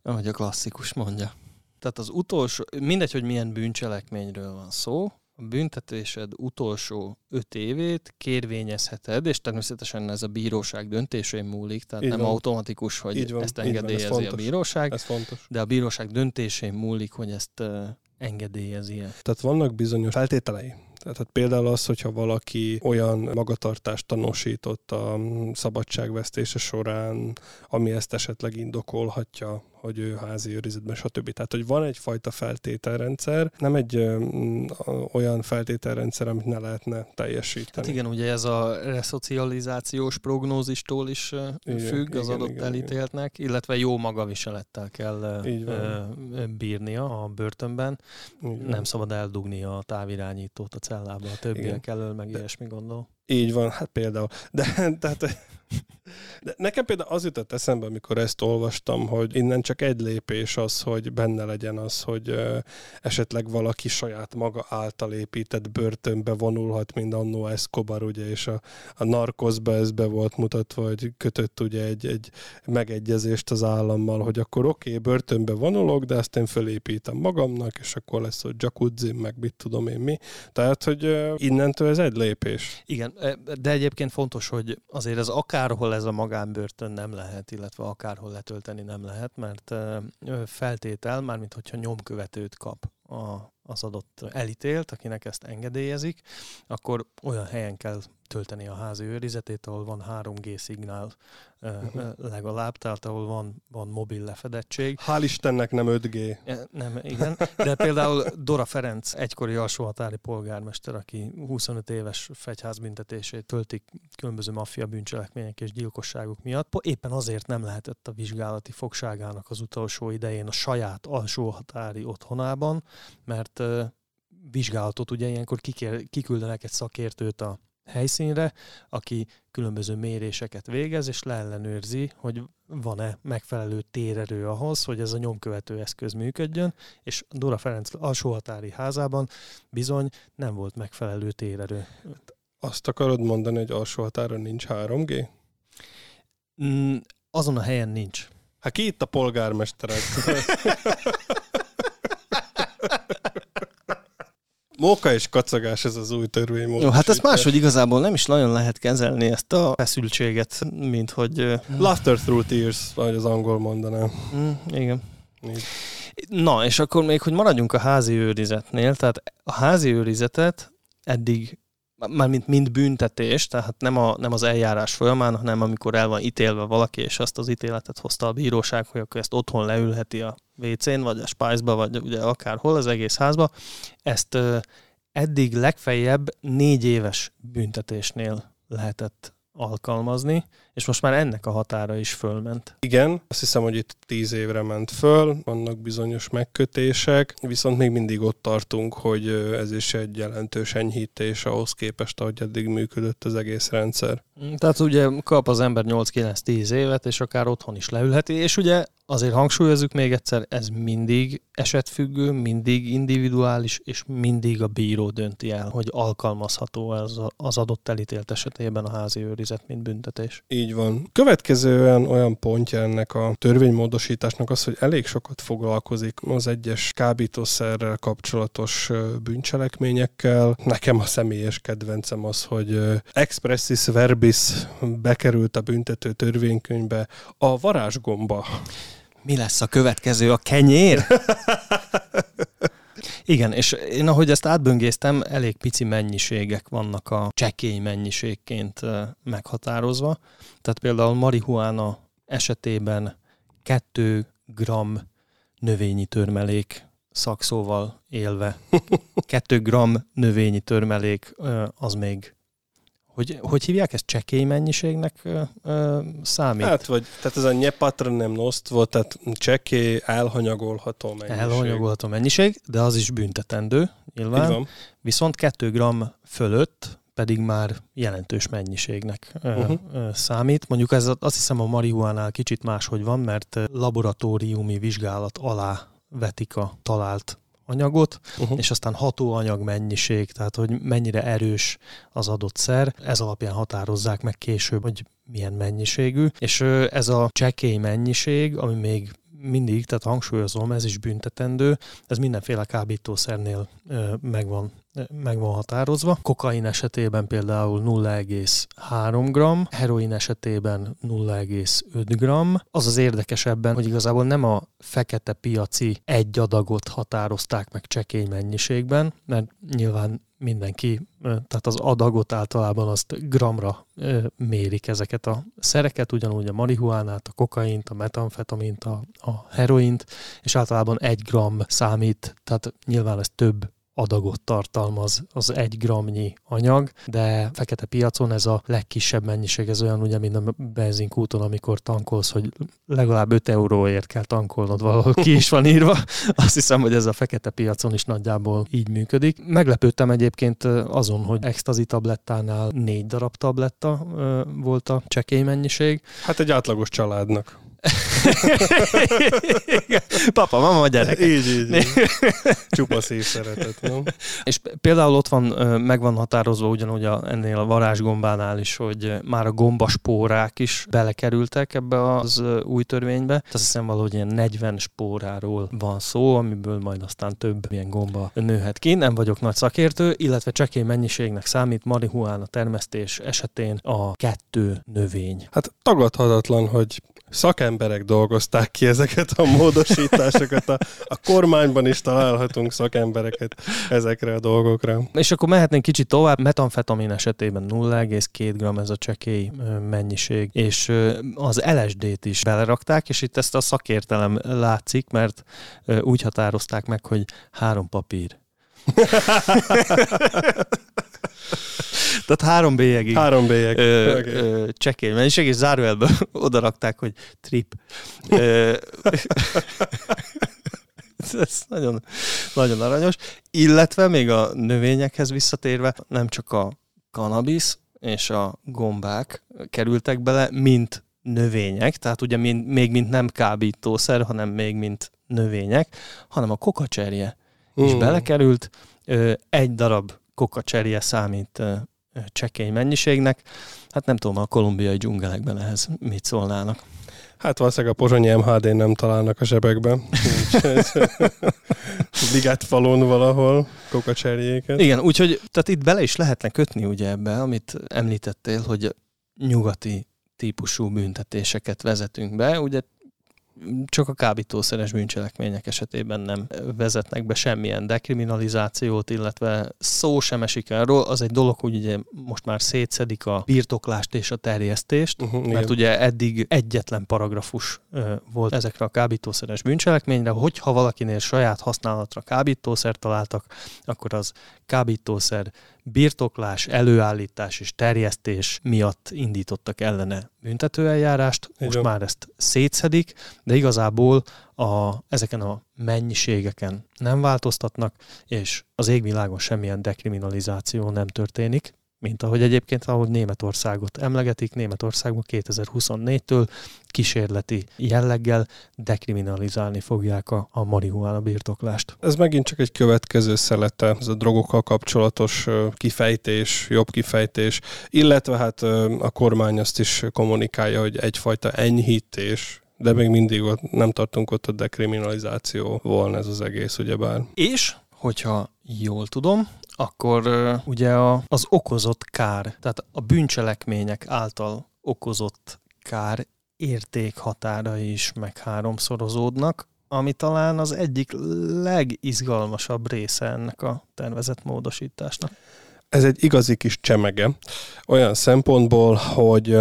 ahogy a klasszikus mondja. Tehát az utolsó, mindegy, hogy milyen bűncselekményről van szó, a büntetésed utolsó öt évét kérvényezheted, és természetesen ez a bíróság döntésén múlik, tehát így nem van. automatikus, hogy így van, ezt engedélyezi van, ez a bíróság, ez fontos. de a bíróság döntésén múlik, hogy ezt uh, engedélyezi -e. Tehát vannak bizonyos feltételei tehát például az, hogyha valaki olyan magatartást tanúsított a szabadságvesztése során, ami ezt esetleg indokolhatja, hogy ő házi őrizetben, stb. Tehát, hogy van egyfajta feltételrendszer, nem egy ö, olyan feltételrendszer, amit ne lehetne teljesíteni. Hát igen, ugye ez a reszocializációs prognózistól is igen, függ igen, az adott igen, elítéltnek, igen. illetve jó magaviselettel kell bírnia a börtönben. Igen. Nem szabad eldugni a távirányítót a cellába a többiek elől, meg De, ilyesmi gondol. Így van, hát például. De, tehát, De nekem például az jutott eszembe, amikor ezt olvastam, hogy innen csak egy lépés az, hogy benne legyen az, hogy esetleg valaki saját maga által épített börtönbe vonulhat, mint annó Escobar, ugye, és a, a narkozba ez be volt mutatva, hogy kötött ugye egy, egy megegyezést az állammal, hogy akkor oké, okay, börtönbe vonulok, de ezt én fölépítem magamnak, és akkor lesz ott jacuzzi, meg mit tudom én mi. Tehát, hogy uh, innentől ez egy lépés. Igen, de egyébként fontos, hogy azért ez akárhol ez a magánbörtön nem lehet, illetve akárhol letölteni nem lehet, mert feltétel, mármint hogyha nyomkövetőt kap a, az adott elítélt, akinek ezt engedélyezik, akkor olyan helyen kell tölteni a házi őrizetét, ahol van 3G szignál uh-huh. legalább, tehát ahol van, van mobil lefedettség. Hál' Istennek nem 5G. Nem, igen. De például Dora Ferenc, egykori alsóhatári polgármester, aki 25 éves fegyházbüntetését töltik különböző maffia bűncselekmények és gyilkosságok miatt, éppen azért nem lehetett a vizsgálati fogságának az utolsó idején a saját alsóhatári otthonában, mert vizsgálatot ugye ilyenkor kikér, kiküldenek egy szakértőt a helyszínre, aki különböző méréseket végez, és leellenőrzi, hogy van-e megfelelő térerő ahhoz, hogy ez a nyomkövető eszköz működjön, és Dora Ferenc alsóhatári házában bizony nem volt megfelelő térerő. Azt akarod mondani, hogy alsó határon nincs 3G? Mm, azon a helyen nincs. Hát ki itt a polgármestered? Móka és kacagás ez az új törvény. Jó, hát ezt máshogy igazából nem is nagyon lehet kezelni ezt a feszültséget, mint hogy... Laughter through tears, ahogy az angol mondaná. Mm, igen. Így. Na, és akkor még, hogy maradjunk a házi őrizetnél, tehát a házi őrizetet eddig mármint mind büntetés, tehát nem, a, nem az eljárás folyamán, hanem amikor el van ítélve valaki, és azt az ítéletet hozta a bíróság, hogy akkor ezt otthon leülheti a WC-n, vagy a spájzba, vagy ugye akárhol az egész házba. Ezt eddig legfeljebb négy éves büntetésnél lehetett alkalmazni, és most már ennek a határa is fölment. Igen, azt hiszem, hogy itt tíz évre ment föl, vannak bizonyos megkötések, viszont még mindig ott tartunk, hogy ez is egy jelentős enyhítés ahhoz képest, ahogy eddig működött az egész rendszer. Tehát ugye kap az ember 8-9-10 évet, és akár otthon is leülheti, és ugye azért hangsúlyozzuk még egyszer, ez mindig esetfüggő, mindig individuális, és mindig a bíró dönti el, hogy alkalmazható az, az adott elítélt esetében a házi őrizet, mint büntetés. Így van. Következően olyan pontja ennek a törvénymódosításnak az, hogy elég sokat foglalkozik az egyes kábítószerrel kapcsolatos bűncselekményekkel. Nekem a személyes kedvencem az, hogy expressis verbis bekerült a büntető törvénykönyvbe a varázsgomba mi lesz a következő, a kenyér? Igen, és én ahogy ezt átböngésztem, elég pici mennyiségek vannak a csekély mennyiségként meghatározva. Tehát például marihuána esetében 2 gram növényi törmelék szakszóval élve. 2 gram növényi törmelék az még hogy, hogy hívják ezt csekély mennyiségnek ö, ö, számít? Hát, vagy, tehát ez a nyepatra nem noszt volt, tehát csekély, elhanyagolható mennyiség. Elhanyagolható mennyiség, de az is büntetendő, nyilván. van. Viszont 2 gram fölött pedig már jelentős mennyiségnek uh-huh. számít. Mondjuk ez azt hiszem a marihuánál kicsit máshogy van, mert laboratóriumi vizsgálat alá vetik a talált anyagot, uh-huh. és aztán hatóanyag mennyiség, tehát hogy mennyire erős az adott szer, ez alapján határozzák meg később, hogy milyen mennyiségű, és ez a csekély mennyiség, ami még mindig, tehát hangsúlyozom, ez is büntetendő, ez mindenféle kábítószernél megvan meg van határozva. Kokain esetében például 0,3 g, heroin esetében 0,5 g. Az az érdekesebben, hogy igazából nem a fekete piaci egy adagot határozták meg csekély mennyiségben, mert nyilván mindenki, tehát az adagot általában azt gramra mérik ezeket a szereket, ugyanúgy a marihuánát, a kokaint, a metamfetamint, a, a heroint, és általában egy gram számít, tehát nyilván ez több adagot tartalmaz az egy gramnyi anyag, de fekete piacon ez a legkisebb mennyiség, ez olyan ugye, mint a benzinkúton, amikor tankolsz, hogy legalább 5 euróért kell tankolnod valahol, ki is van írva. Azt hiszem, hogy ez a fekete piacon is nagyjából így működik. Meglepődtem egyébként azon, hogy extazi tablettánál négy darab tabletta volt a csekély mennyiség. Hát egy átlagos családnak. Papa, mama, gyerek. Így, így, így. Csupa szív szeretet, nem? És például ott van, meg van határozva ugyanúgy a, ennél a varázsgombánál is, hogy már a gombaspórák is belekerültek ebbe az új törvénybe. Azt hiszem valahogy ilyen 40 spóráról van szó, amiből majd aztán több ilyen gomba nőhet ki. Nem vagyok nagy szakértő, illetve csekély mennyiségnek számít marihuána termesztés esetén a kettő növény. Hát tagadhatatlan, hogy szakemberek dolgozták ki ezeket a módosításokat. A, a kormányban is találhatunk szakembereket ezekre a dolgokra. És akkor mehetnénk kicsit tovább. Metamfetamin esetében 0,2 g ez a csekély mennyiség, és az LSD-t is belerakták, és itt ezt a szakértelem látszik, mert úgy határozták meg, hogy három papír. Tehát három bélyegig. Három bélyeg. Ö, okay. ö, csekély és zárójelben oda rakták, hogy trip. ö, ez nagyon, nagyon aranyos. Illetve még a növényekhez visszatérve, nem csak a kanabisz és a gombák kerültek bele, mint növények, tehát ugye még mint nem kábítószer, hanem még mint növények, hanem a kokacserje mm. is belekerült. Egy darab kokacserje számít csekély mennyiségnek. Hát nem tudom, a kolumbiai dzsungelekben ehhez mit szólnának. Hát valószínűleg a pozsonyi MHD nem találnak a zsebekben. Ligát falon valahol kokacserjéket. Igen, úgyhogy tehát itt bele is lehetne kötni ugye ebbe, amit említettél, hogy nyugati típusú büntetéseket vezetünk be. Ugye csak a kábítószeres bűncselekmények esetében nem vezetnek be semmilyen dekriminalizációt, illetve szó sem esik erről. Az egy dolog, hogy ugye most már szétszedik a birtoklást és a terjesztést, uh-huh, mert igen. ugye eddig egyetlen paragrafus volt ezekre a kábítószeres bűncselekményre, hogyha valakinél saját használatra kábítószer találtak, akkor az kábítószer birtoklás, előállítás és terjesztés miatt indítottak ellene büntetőeljárást. Most Igen. már ezt szétszedik, de igazából a, ezeken a mennyiségeken nem változtatnak, és az égvilágon semmilyen dekriminalizáció nem történik mint ahogy egyébként, ahogy Németországot emlegetik, Németországban 2024-től kísérleti jelleggel dekriminalizálni fogják a, a marihuána birtoklást. Ez megint csak egy következő szelete, ez a drogokkal kapcsolatos kifejtés, jobb kifejtés, illetve hát a kormány azt is kommunikálja, hogy egyfajta enyhítés de még mindig ott nem tartunk ott a dekriminalizáció volna ez az egész, ugyebár. És, hogyha jól tudom, akkor ugye a, az okozott kár, tehát a bűncselekmények által okozott kár értékhatára is meg háromszorozódnak, ami talán az egyik legizgalmasabb része ennek a tervezett módosításnak. Ez egy igazi kis csemege, olyan szempontból, hogy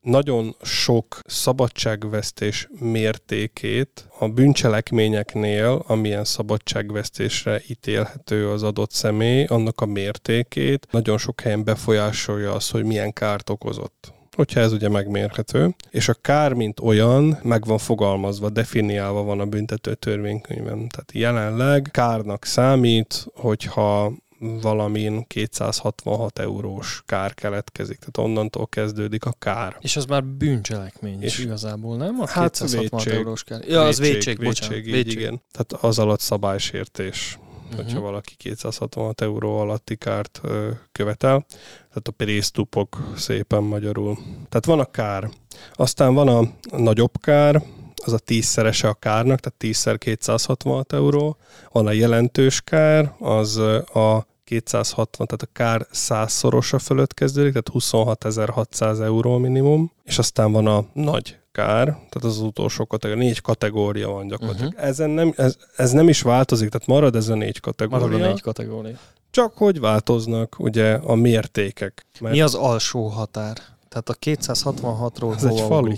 nagyon sok szabadságvesztés mértékét a bűncselekményeknél, amilyen szabadságvesztésre ítélhető az adott személy, annak a mértékét nagyon sok helyen befolyásolja az, hogy milyen kárt okozott hogyha ez ugye megmérhető, és a kár, mint olyan, meg van fogalmazva, definiálva van a büntető törvénykönyvben. Tehát jelenleg kárnak számít, hogyha valamin 266 eurós kár keletkezik. Tehát onnantól kezdődik a kár. És az már bűncselekmény és is igazából, nem? A hát 266 vétség, eurós kár. Ja, az vétség, vétség, vétség, vétség. igen. Tehát az alatt szabálysértés uh-huh. hogyha valaki 266 euró alatti kárt ö, követel. Tehát a pénztupok szépen magyarul. Tehát van a kár. Aztán van a nagyobb kár, az a tízszerese a kárnak, tehát tízszer 266 euró. Van a jelentős kár, az a 260, tehát a kár százszorosa fölött kezdődik, tehát 26.600 euró minimum, és aztán van a nagy kár, tehát az utolsó kategória, négy kategória van gyakorlatilag. Uh-huh. Ezen nem, ez, ez nem is változik, tehát marad ez a négy kategória. Marad a négy kategória. Csak hogy változnak ugye a mértékek. Mert... Mi az alsó határ? Tehát a 266-ról Ez egy falu.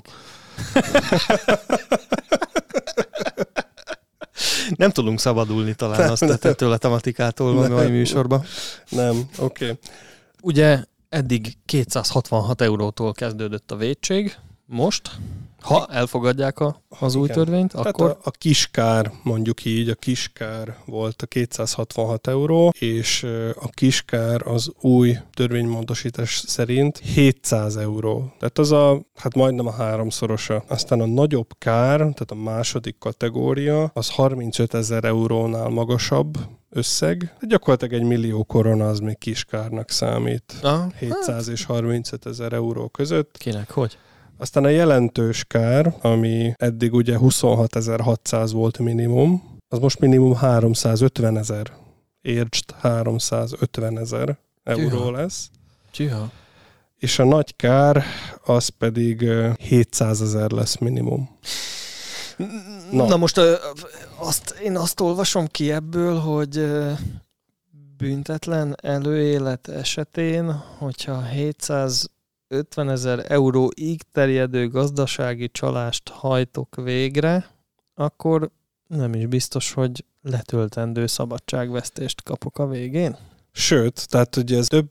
Nem tudunk szabadulni talán azt ettől a tematikától van a műsorban. Nem, oké. Okay. Ugye eddig 266 eurótól kezdődött a védség, most ha elfogadják a, az új Igen. törvényt, Tehát akkor... A, a kiskár, mondjuk így, a kiskár volt a 266 euró, és a kiskár az új törvénymódosítás szerint 700 euró. Tehát az a, hát majdnem a háromszorosa. Aztán a nagyobb kár, tehát a második kategória, az 35 ezer eurónál magasabb, összeg. Gyakorlatilag egy millió korona az még kiskárnak számít. Ah, 700 hát. és 35 ezer euró között. Kinek, hogy? Aztán a jelentős kár, ami eddig ugye 26.600 volt minimum, az most minimum 350 ezer. Értsd, 350 ezer euró lesz. Csiha. És a nagy kár, az pedig 700 ezer lesz minimum. Na, Na most azt, én azt olvasom ki ebből, hogy büntetlen előélet esetén, hogyha 700 50 ezer euróig terjedő gazdasági csalást hajtok végre, akkor nem is biztos, hogy letöltendő szabadságvesztést kapok a végén. Sőt, tehát ugye ez több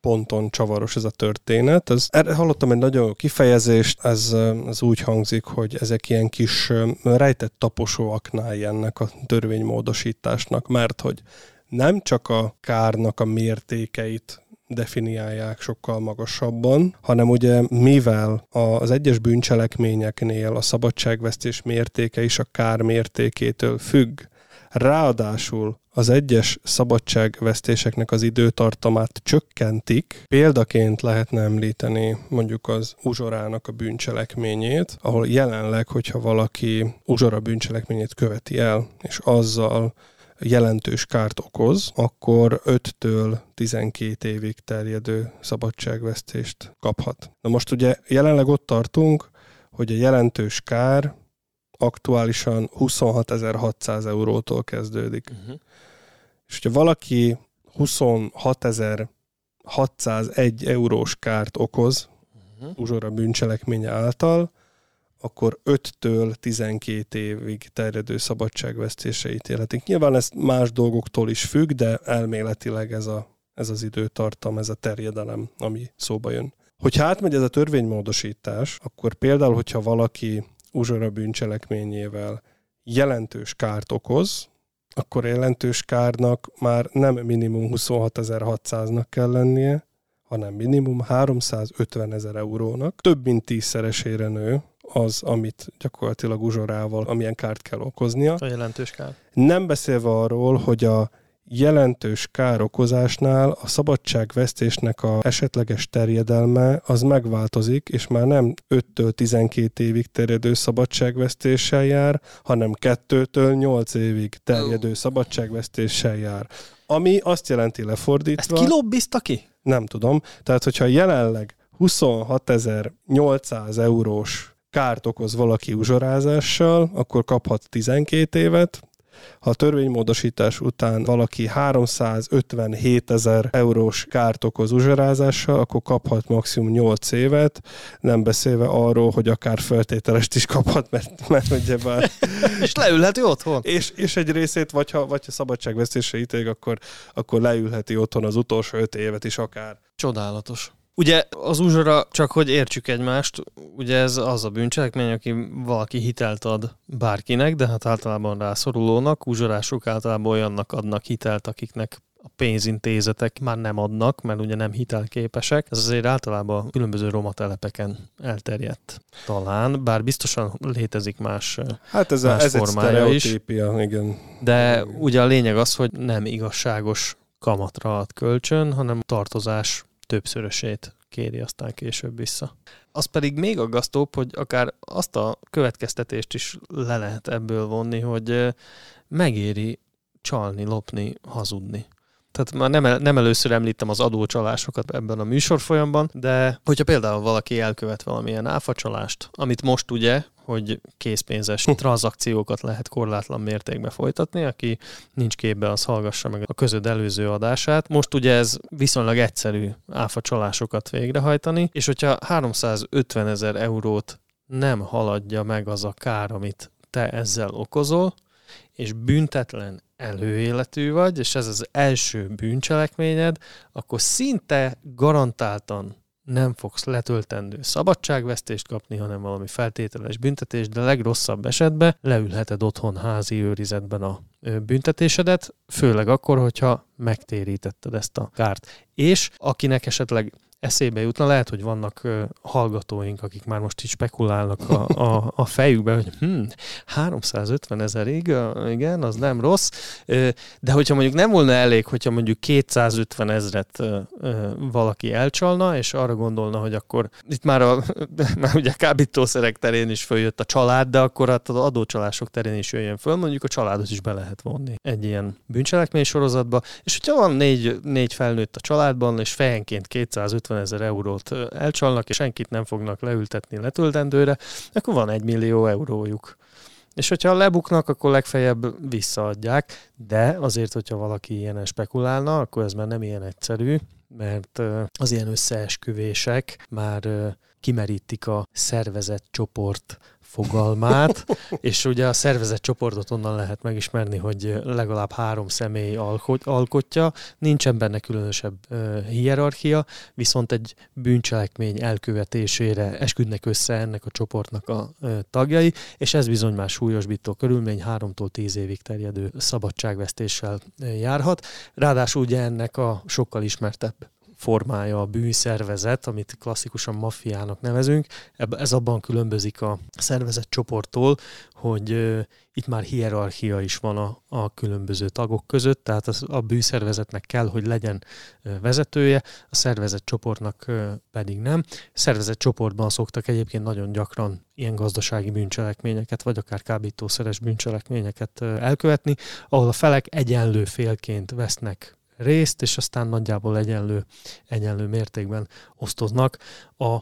ponton csavaros ez a történet. Ez, erre hallottam egy nagyon kifejezést, ez, ez úgy hangzik, hogy ezek ilyen kis rejtett taposóaknál ennek a törvénymódosításnak, mert hogy nem csak a kárnak a mértékeit definiálják sokkal magasabban, hanem ugye mivel az egyes bűncselekményeknél a szabadságvesztés mértéke is a kár mértékétől függ, ráadásul az egyes szabadságvesztéseknek az időtartamát csökkentik. Példaként lehetne említeni mondjuk az uzsorának a bűncselekményét, ahol jelenleg, hogyha valaki uzsora bűncselekményét követi el, és azzal jelentős kárt okoz, akkor 5-től 12 évig terjedő szabadságvesztést kaphat. Na most ugye jelenleg ott tartunk, hogy a jelentős kár aktuálisan 26.600 eurótól kezdődik. Uh-huh. És hogyha valaki 26.601 eurós kárt okoz uh-huh. uzsora bűncselekménye által, akkor 5-től 12 évig terjedő szabadságvesztésre ítélhetik. Nyilván ez más dolgoktól is függ, de elméletileg ez, a, ez az időtartam, ez a terjedelem, ami szóba jön. Hogyha átmegy ez a törvénymódosítás, akkor például, hogyha valaki uzsora bűncselekményével jelentős kárt okoz, akkor jelentős kárnak már nem minimum 26.600-nak kell lennie, hanem minimum 350 ezer eurónak, több mint tízszeresére nő az, amit gyakorlatilag uzsorával, amilyen kárt kell okoznia. A jelentős kár. Nem beszélve arról, hogy a jelentős károkozásnál a szabadságvesztésnek a esetleges terjedelme az megváltozik, és már nem 5-től 12 évig terjedő szabadságvesztéssel jár, hanem 2-től 8 évig terjedő szabadságvesztéssel jár. Ami azt jelenti lefordítva... Ezt kilobbizta ki? Nem tudom. Tehát, hogyha jelenleg 26.800 eurós kárt okoz valaki uzsorázással, akkor kaphat 12 évet, ha a törvénymódosítás után valaki 357 ezer eurós kárt okoz uzsorázással, akkor kaphat maximum 8 évet, nem beszélve arról, hogy akár feltételest is kaphat, mert, mert ugye bár... és leülheti otthon. És, és egy részét, vagy ha, vagy ha szabadságvesztésre ítélik, akkor, akkor leülheti otthon az utolsó 5 évet is akár. Csodálatos. Ugye az uzsora, csak hogy értsük egymást, ugye ez az a bűncselekmény, aki valaki hitelt ad bárkinek, de hát általában rászorulónak, uzsorások általában olyannak adnak hitelt, akiknek a pénzintézetek már nem adnak, mert ugye nem hitelképesek. Ez azért általában különböző roma telepeken elterjedt talán, bár biztosan létezik más Hát ez, más ez formája egy is. igen. De ugye a lényeg az, hogy nem igazságos kamatra ad kölcsön, hanem tartozás többszörösét kéri aztán később vissza. Az pedig még aggasztóbb, hogy akár azt a következtetést is le lehet ebből vonni, hogy megéri csalni, lopni, hazudni. Tehát már nem, nem először említem az adócsalásokat ebben a műsorfolyamban, de hogyha például valaki elkövet valamilyen áfacsalást, amit most ugye hogy készpénzes tranzakciókat lehet korlátlan mértékben folytatni. Aki nincs képbe, az hallgassa meg a közöd előző adását. Most ugye ez viszonylag egyszerű áfa csalásokat végrehajtani, és hogyha 350 ezer eurót nem haladja meg az a kár, amit te ezzel okozol, és büntetlen előéletű vagy, és ez az első bűncselekményed, akkor szinte garantáltan nem fogsz letöltendő szabadságvesztést kapni, hanem valami feltételes büntetés, de legrosszabb esetben leülheted otthon házi őrizetben a büntetésedet, főleg akkor, hogyha megtérítetted ezt a kárt. És akinek esetleg eszébe jutna. Lehet, hogy vannak uh, hallgatóink, akik már most így spekulálnak a, a, a fejükbe, hogy hm, 350 ezerig, igen, az nem rossz, de hogyha mondjuk nem volna elég, hogyha mondjuk 250 ezret valaki elcsalna, és arra gondolna, hogy akkor itt már, a, már ugye kábítószerek terén is följött a család, de akkor hát az adócsalások terén is jöjjön föl, mondjuk a családot is be lehet vonni egy ilyen bűncselekmény sorozatba, és hogyha van négy, négy felnőtt a családban, és fejenként 250 50 ezer eurót elcsalnak, és senkit nem fognak leültetni letöltendőre, akkor van egy millió eurójuk. És hogyha lebuknak, akkor legfeljebb visszaadják, de azért, hogyha valaki ilyen spekulálna, akkor ez már nem ilyen egyszerű, mert az ilyen összeesküvések már kimerítik a szervezett csoport fogalmát, és ugye a szervezett csoportot onnan lehet megismerni, hogy legalább három személy alkot, alkotja, nincsen benne különösebb uh, hierarchia, viszont egy bűncselekmény elkövetésére esküdnek össze ennek a csoportnak a uh, tagjai, és ez bizony már súlyosbító körülmény, háromtól tíz évig terjedő szabadságvesztéssel uh, járhat. Ráadásul ugye ennek a sokkal ismertebb formája a bűnszervezet, amit klasszikusan maffiának nevezünk. Ez abban különbözik a szervezet csoporttól, hogy itt már hierarchia is van a, a különböző tagok között, tehát az, a bűnszervezetnek kell, hogy legyen vezetője, a szervezet csoportnak pedig nem. Szervezet csoportban szoktak egyébként nagyon gyakran ilyen gazdasági bűncselekményeket, vagy akár kábítószeres bűncselekményeket elkövetni, ahol a felek egyenlő félként vesznek részt, és aztán nagyjából egyenlő, egyenlő mértékben osztoznak a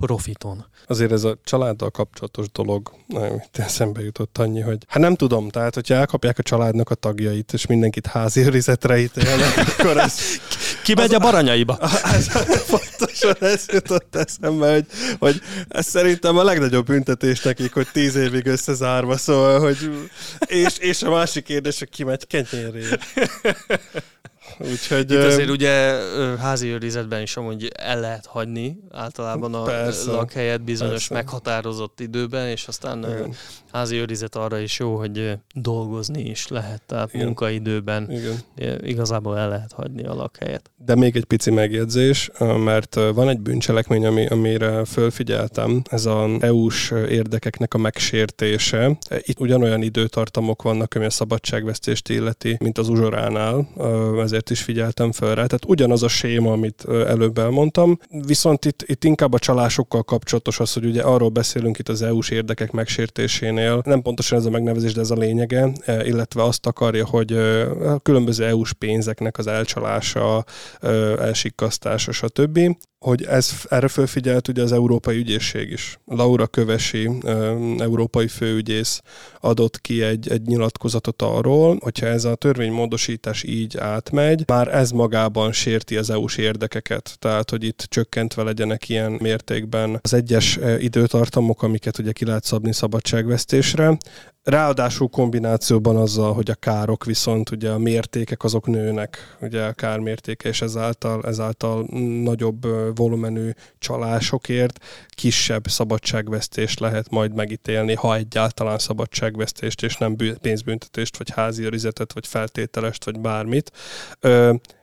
profiton. Azért ez a családdal kapcsolatos dolog, amit eszembe jutott annyi, hogy hát nem tudom, tehát hogyha elkapják a családnak a tagjait, és mindenkit házi őrizetre ítélnek, akkor ez... megy a baranyaiba. Ez, pontosan ez jutott eszembe, hogy, hogy ez szerintem a legnagyobb büntetés nekik, hogy tíz évig összezárva, szóval, hogy és, és a másik kérdés, hogy ki megy kenyérért. Úgyhogy, Itt azért ugye házi őrizetben is amúgy el lehet hagyni általában a persze, lakhelyet bizonyos persze. meghatározott időben, és aztán Igen. házi őrizet arra is jó, hogy dolgozni is lehet, tehát Igen. munkaidőben Igen. igazából el lehet hagyni a lakhelyet. De még egy pici megjegyzés, mert van egy bűncselekmény, ami, amire fölfigyeltem, ez az EU-s érdekeknek a megsértése. Itt ugyanolyan időtartamok vannak, ami a szabadságvesztést illeti, mint az uzsoránál, ezért is figyeltem fel rá. Tehát ugyanaz a séma, amit előbb elmondtam, viszont itt, itt inkább a csalásokkal kapcsolatos az, hogy ugye arról beszélünk itt az EU-s érdekek megsértésénél, nem pontosan ez a megnevezés, de ez a lényege, illetve azt akarja, hogy különböző EU-s pénzeknek az elcsalása, elsikasztása, stb hogy ez, erre fölfigyelt ugye az Európai Ügyészség is. Laura Kövesi, európai főügyész adott ki egy, egy nyilatkozatot arról, hogyha ez a törvénymódosítás így átmegy, már ez magában sérti az EU-s érdekeket. Tehát, hogy itt csökkentve legyenek ilyen mértékben az egyes időtartamok, amiket ugye ki lehet szabni szabadságvesztésre, Ráadásul kombinációban azzal, hogy a károk viszont ugye a mértékek azok nőnek, ugye a kármértéke, és ezáltal, ezáltal nagyobb volumenű csalásokért kisebb szabadságvesztést lehet majd megítélni, ha egyáltalán szabadságvesztést, és nem pénzbüntetést, vagy házi őrizetet, vagy feltételest, vagy bármit.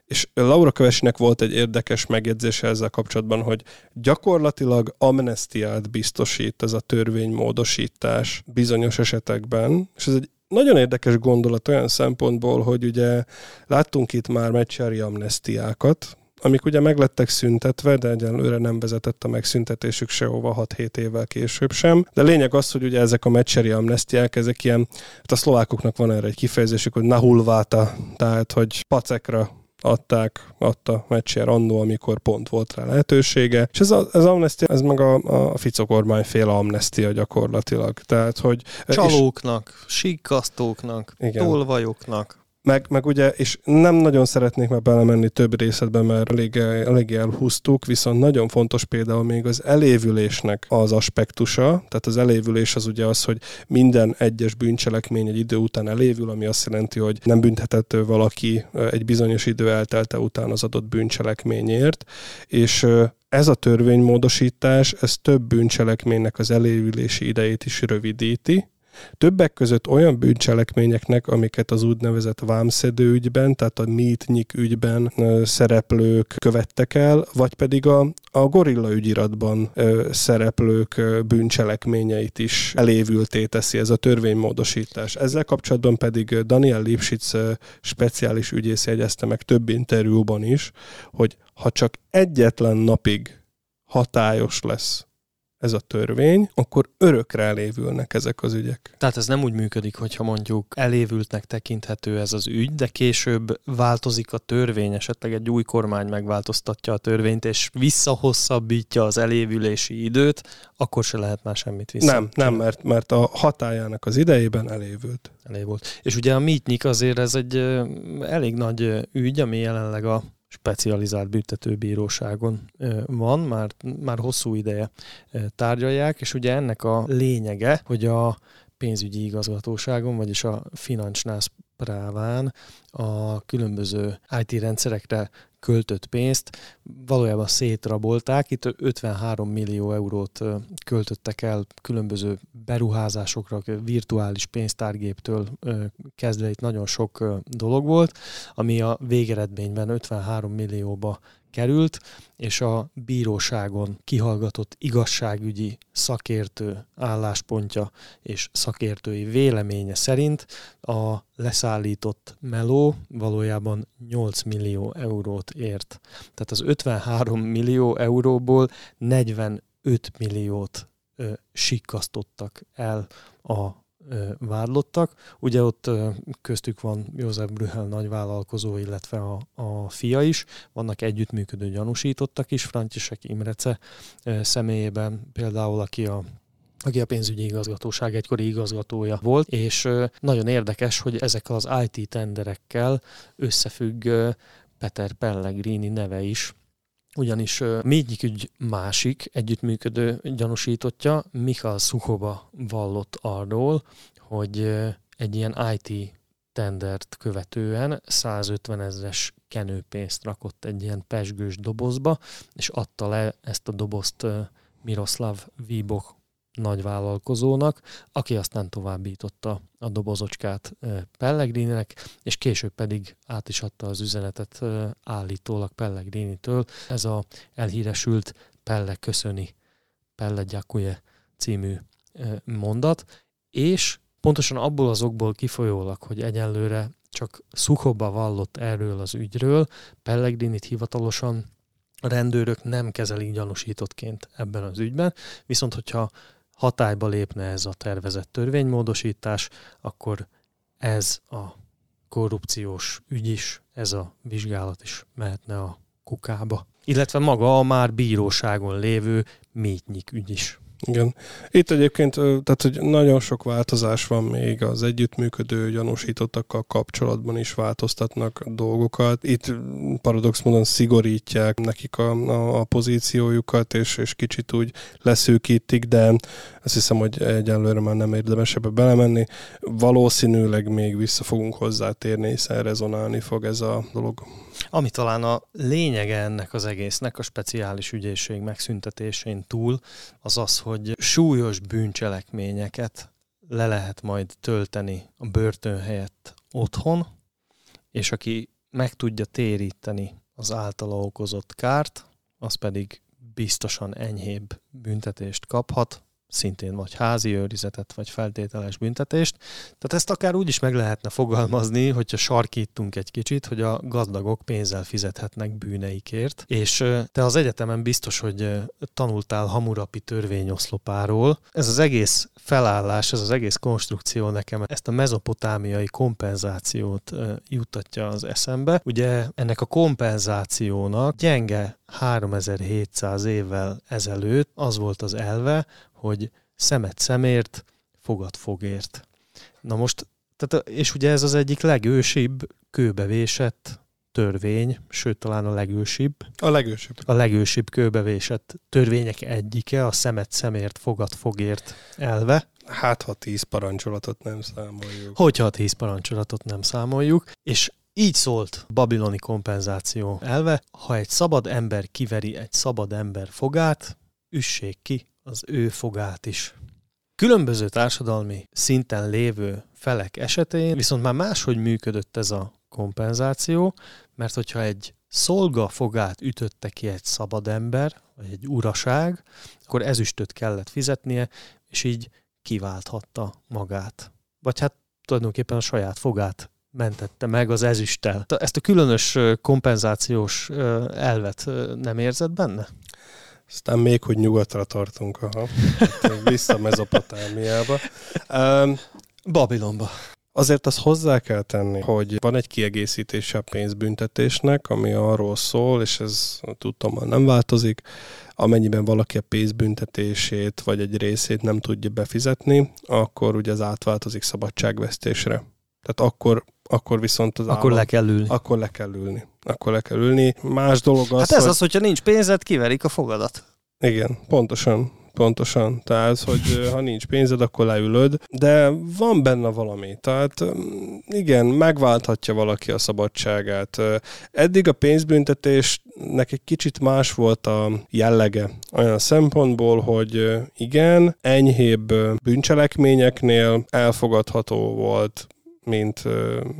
És Laura Kövesinek volt egy érdekes megjegyzése ezzel kapcsolatban, hogy gyakorlatilag amnestiát biztosít ez a törvénymódosítás bizonyos esetekben, és ez egy nagyon érdekes gondolat olyan szempontból, hogy ugye láttunk itt már meccseri amnestiákat, amik ugye meglettek szüntetve, de egyelőre nem vezetett a megszüntetésük sehova 6-7 évvel később sem. De lényeg az, hogy ugye ezek a meccseri amnestiák, ezek ilyen, hát a szlovákoknak van erre egy kifejezésük, hogy nahulváta, tehát hogy pacekra adták, adta Meccser annó, amikor pont volt rá lehetősége. És ez az amnestia, ez meg a, a Fico kormány fél amnestia gyakorlatilag. Tehát, hogy... Csalóknak, és, síkasztóknak, tolvajoknak. Meg, meg ugye, és nem nagyon szeretnék már belemenni több részletbe, mert elég, elég elhúztuk, viszont nagyon fontos például még az elévülésnek az aspektusa, tehát az elévülés az ugye az, hogy minden egyes bűncselekmény egy idő után elévül, ami azt jelenti, hogy nem büntethető valaki egy bizonyos idő eltelte után az adott bűncselekményért, és ez a törvénymódosítás, ez több bűncselekménynek az elévülési idejét is rövidíti, Többek között olyan bűncselekményeknek, amiket az úgynevezett vámszedő ügyben, tehát a mítnyik ügyben szereplők követtek el, vagy pedig a, a gorilla ügyiratban szereplők bűncselekményeit is elévülté teszi ez a törvénymódosítás. Ezzel kapcsolatban pedig Daniel Lipschitz speciális ügyész jegyezte meg több interjúban is, hogy ha csak egyetlen napig hatályos lesz ez a törvény, akkor örökre elévülnek ezek az ügyek. Tehát ez nem úgy működik, hogyha mondjuk elévültnek tekinthető ez az ügy, de később változik a törvény, esetleg egy új kormány megváltoztatja a törvényt, és visszahosszabbítja az elévülési időt, akkor se lehet már semmit vissza. Nem, nem, mert, mert a hatájának az idejében elévült. Elévült. És ugye a mítnyik azért ez egy elég nagy ügy, ami jelenleg a specializált büntetőbíróságon van, már, már hosszú ideje tárgyalják, és ugye ennek a lényege, hogy a pénzügyi igazgatóságon, vagyis a Financsnász Práván a különböző IT rendszerekre költött pénzt valójában szétrabolták. Itt 53 millió eurót költöttek el különböző beruházásokra, virtuális pénztárgéptől kezdve itt nagyon sok dolog volt, ami a végeredményben 53 millióba került, és a bíróságon kihallgatott igazságügyi szakértő álláspontja és szakértői véleménye szerint a leszállított meló valójában 8 millió eurót ért. Tehát az 53 millió euróból 45 milliót ö, sikkasztottak el a vádlottak. Ugye ott köztük van József Brühel nagyvállalkozó, illetve a, a fia is. Vannak együttműködő gyanúsítottak is, František Imrece személyében például, aki a aki a pénzügyi igazgatóság egykori igazgatója volt, és nagyon érdekes, hogy ezekkel az IT tenderekkel összefügg Peter Pellegrini neve is, ugyanis ügy másik együttműködő gyanúsítottja, Michal Szuhova vallott arról, hogy egy ilyen IT tendert követően 150 ezres kenőpénzt rakott egy ilyen pesgős dobozba, és adta le ezt a dobozt Miroslav Víbok nagyvállalkozónak, aki aztán továbbította a dobozocskát Pellegrininek, és később pedig át is adta az üzenetet állítólag Pellegrinitől. Ez a elhíresült Pelle köszöni, Pelle gyakuje című mondat, és pontosan abból az okból kifolyólag, hogy egyenlőre csak Szukoba vallott erről az ügyről, Pellegrinit hivatalosan a rendőrök nem kezelik gyanúsítottként ebben az ügyben, viszont hogyha hatályba lépne ez a tervezett törvénymódosítás, akkor ez a korrupciós ügy is, ez a vizsgálat is mehetne a kukába. Illetve maga a már bíróságon lévő Métnyik ügy is. Igen. Itt egyébként, tehát, hogy nagyon sok változás van még az együttműködő gyanúsítottakkal kapcsolatban is változtatnak dolgokat. Itt paradox módon szigorítják nekik a, a, a pozíciójukat, és, és kicsit úgy leszűkítik, de azt hiszem, hogy egyelőre már nem érdemes ebbe belemenni. Valószínűleg még vissza fogunk hozzátérni, hiszen rezonálni fog ez a dolog. Ami talán a lényege ennek az egésznek, a speciális ügyészség megszüntetésén túl, az az, hogy súlyos bűncselekményeket le lehet majd tölteni a börtön helyett otthon, és aki meg tudja téríteni az általa okozott kárt, az pedig biztosan enyhébb büntetést kaphat, szintén vagy házi őrizetet, vagy feltételes büntetést. Tehát ezt akár úgy is meg lehetne fogalmazni, hogyha sarkítunk egy kicsit, hogy a gazdagok pénzzel fizethetnek bűneikért. És te az egyetemen biztos, hogy tanultál Hamurapi törvényoszlopáról. Ez az egész felállás, ez az egész konstrukció nekem ezt a mezopotámiai kompenzációt juttatja az eszembe. Ugye ennek a kompenzációnak gyenge 3700 évvel ezelőtt az volt az elve, hogy szemet szemért, fogad fogért. Na most Tehát, és ugye ez az egyik legősibb kőbevésett törvény, sőt talán a legősibb. A legősibb. A legősibb kőbevésett törvények egyike, a szemet szemért, fogat fogért elve. Hát, ha tíz parancsolatot nem számoljuk. Hogyha tíz parancsolatot nem számoljuk, és így szólt babiloni kompenzáció elve, ha egy szabad ember kiveri egy szabad ember fogát, üssék ki az ő fogát is. Különböző társadalmi szinten lévő felek esetén viszont már máshogy működött ez a kompenzáció, mert hogyha egy szolga fogát ütötte ki egy szabad ember, vagy egy uraság, akkor ezüstöt kellett fizetnie, és így kiválthatta magát. Vagy hát tulajdonképpen a saját fogát mentette meg az ezüsttel. Ezt a különös kompenzációs elvet nem érzed benne? Aztán még, hogy nyugatra tartunk, aha. Hát, vissza Mezopotámiába. Um, Babilonba. Azért azt hozzá kell tenni, hogy van egy kiegészítése a pénzbüntetésnek, ami arról szól, és ez tudtam, nem változik, amennyiben valaki a pénzbüntetését vagy egy részét nem tudja befizetni, akkor ugye az átváltozik szabadságvesztésre. Tehát akkor akkor viszont az Akkor állam, le kell ülni. Akkor le kell ülni. Akkor le kell ülni. Más dolog az, Hát ez hogy... az, hogyha nincs pénzed, kiverik a fogadat. Igen, pontosan. Pontosan. Tehát, hogy ha nincs pénzed, akkor leülöd, de van benne valami. Tehát igen, megválthatja valaki a szabadságát. Eddig a pénzbüntetésnek egy kicsit más volt a jellege. Olyan szempontból, hogy igen, enyhébb bűncselekményeknél elfogadható volt mint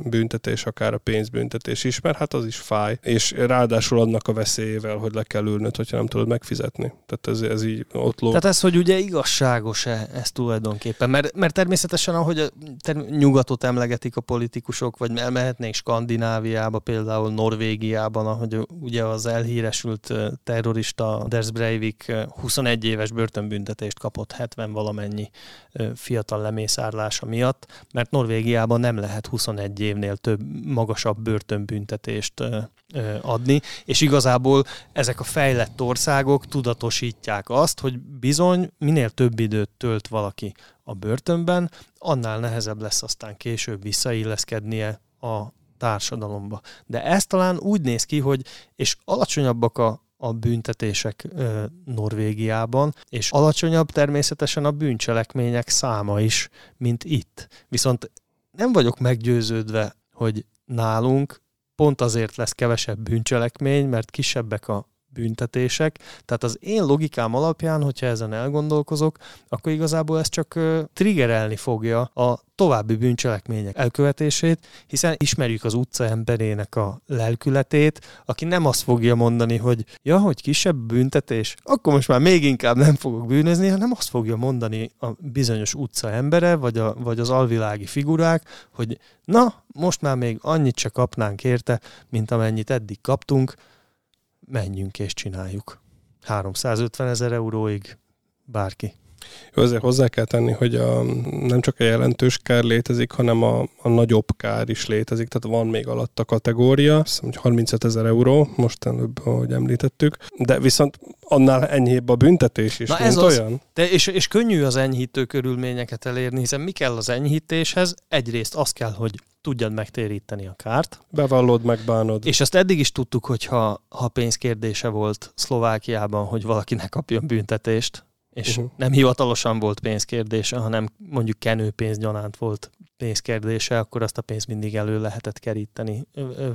büntetés, akár a pénzbüntetés is, mert hát az is fáj, és ráadásul annak a veszélyével, hogy le kell ülnöd, hogyha nem tudod megfizetni. Tehát ez, ez így ott ló. Tehát ez, hogy ugye igazságos-e ez tulajdonképpen, mert, mert természetesen, ahogy a, ter- nyugatot emlegetik a politikusok, vagy elmehetnénk Skandináviába, például Norvégiában, ahogy ugye az elhíresült terrorista Anders Breivik 21 éves börtönbüntetést kapott 70 valamennyi fiatal lemészárlása miatt, mert Norvégiában nem lehet 21 évnél több magasabb börtönbüntetést adni, és igazából ezek a fejlett országok tudatosítják azt, hogy bizony minél több időt tölt valaki a börtönben, annál nehezebb lesz aztán később visszailleszkednie a társadalomba. De ez talán úgy néz ki, hogy és alacsonyabbak a, a büntetések ö, Norvégiában, és alacsonyabb természetesen a bűncselekmények száma is, mint itt. Viszont nem vagyok meggyőződve, hogy nálunk pont azért lesz kevesebb bűncselekmény, mert kisebbek a büntetések. Tehát az én logikám alapján, hogyha ezen elgondolkozok, akkor igazából ez csak triggerelni fogja a további bűncselekmények elkövetését, hiszen ismerjük az utca emberének a lelkületét, aki nem azt fogja mondani, hogy ja, hogy kisebb büntetés, akkor most már még inkább nem fogok bűnözni, hanem azt fogja mondani a bizonyos utca embere, vagy, a, vagy az alvilági figurák, hogy na, most már még annyit se kapnánk érte, mint amennyit eddig kaptunk, menjünk és csináljuk. 350 ezer euróig bárki. Azért hozzá kell tenni, hogy a, nem csak a jelentős kár létezik, hanem a, a nagyobb kár is létezik, tehát van még alatt a kategória, azt hiszem, hogy 35 ezer euró, most előbb, ahogy említettük, de viszont annál enyhébb a büntetés is, Na mint ez az, olyan. De és, és könnyű az enyhítő körülményeket elérni, hiszen mi kell az enyhítéshez? Egyrészt az kell, hogy tudjad megtéríteni a kárt. Bevallod, megbánod. És azt eddig is tudtuk, hogy ha, ha pénzkérdése volt Szlovákiában, hogy valaki ne kapjon büntetést, és uh-huh. nem hivatalosan volt pénzkérdése, hanem mondjuk kenőpénz gyanánt volt pénzkérdése, akkor azt a pénzt mindig elő lehetett keríteni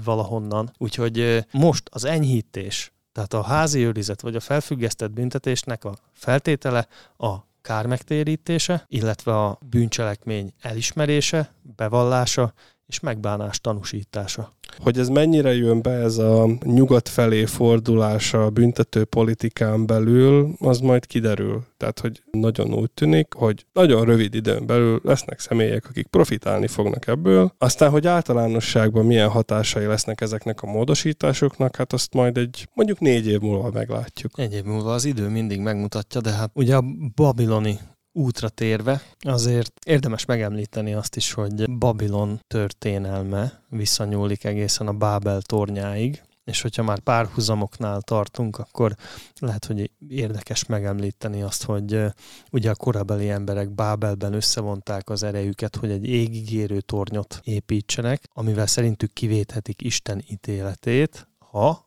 valahonnan. Úgyhogy most az enyhítés, tehát a házi őrizet vagy a felfüggesztett büntetésnek a feltétele a kármegtérítése, illetve a bűncselekmény elismerése, bevallása és megbánás tanúsítása. Hogy ez mennyire jön be ez a nyugat felé fordulása a büntető politikán belül, az majd kiderül. Tehát, hogy nagyon úgy tűnik, hogy nagyon rövid időn belül lesznek személyek, akik profitálni fognak ebből. Aztán, hogy általánosságban milyen hatásai lesznek ezeknek a módosításoknak, hát azt majd egy mondjuk négy év múlva meglátjuk. Egy év múlva az idő mindig megmutatja, de hát ugye a babiloni útra térve, azért érdemes megemlíteni azt is, hogy Babilon történelme visszanyúlik egészen a Bábel tornyáig, és hogyha már párhuzamoknál tartunk, akkor lehet, hogy érdekes megemlíteni azt, hogy ugye a korabeli emberek Bábelben összevonták az erejüket, hogy egy égigérő tornyot építsenek, amivel szerintük kivéthetik Isten ítéletét, ha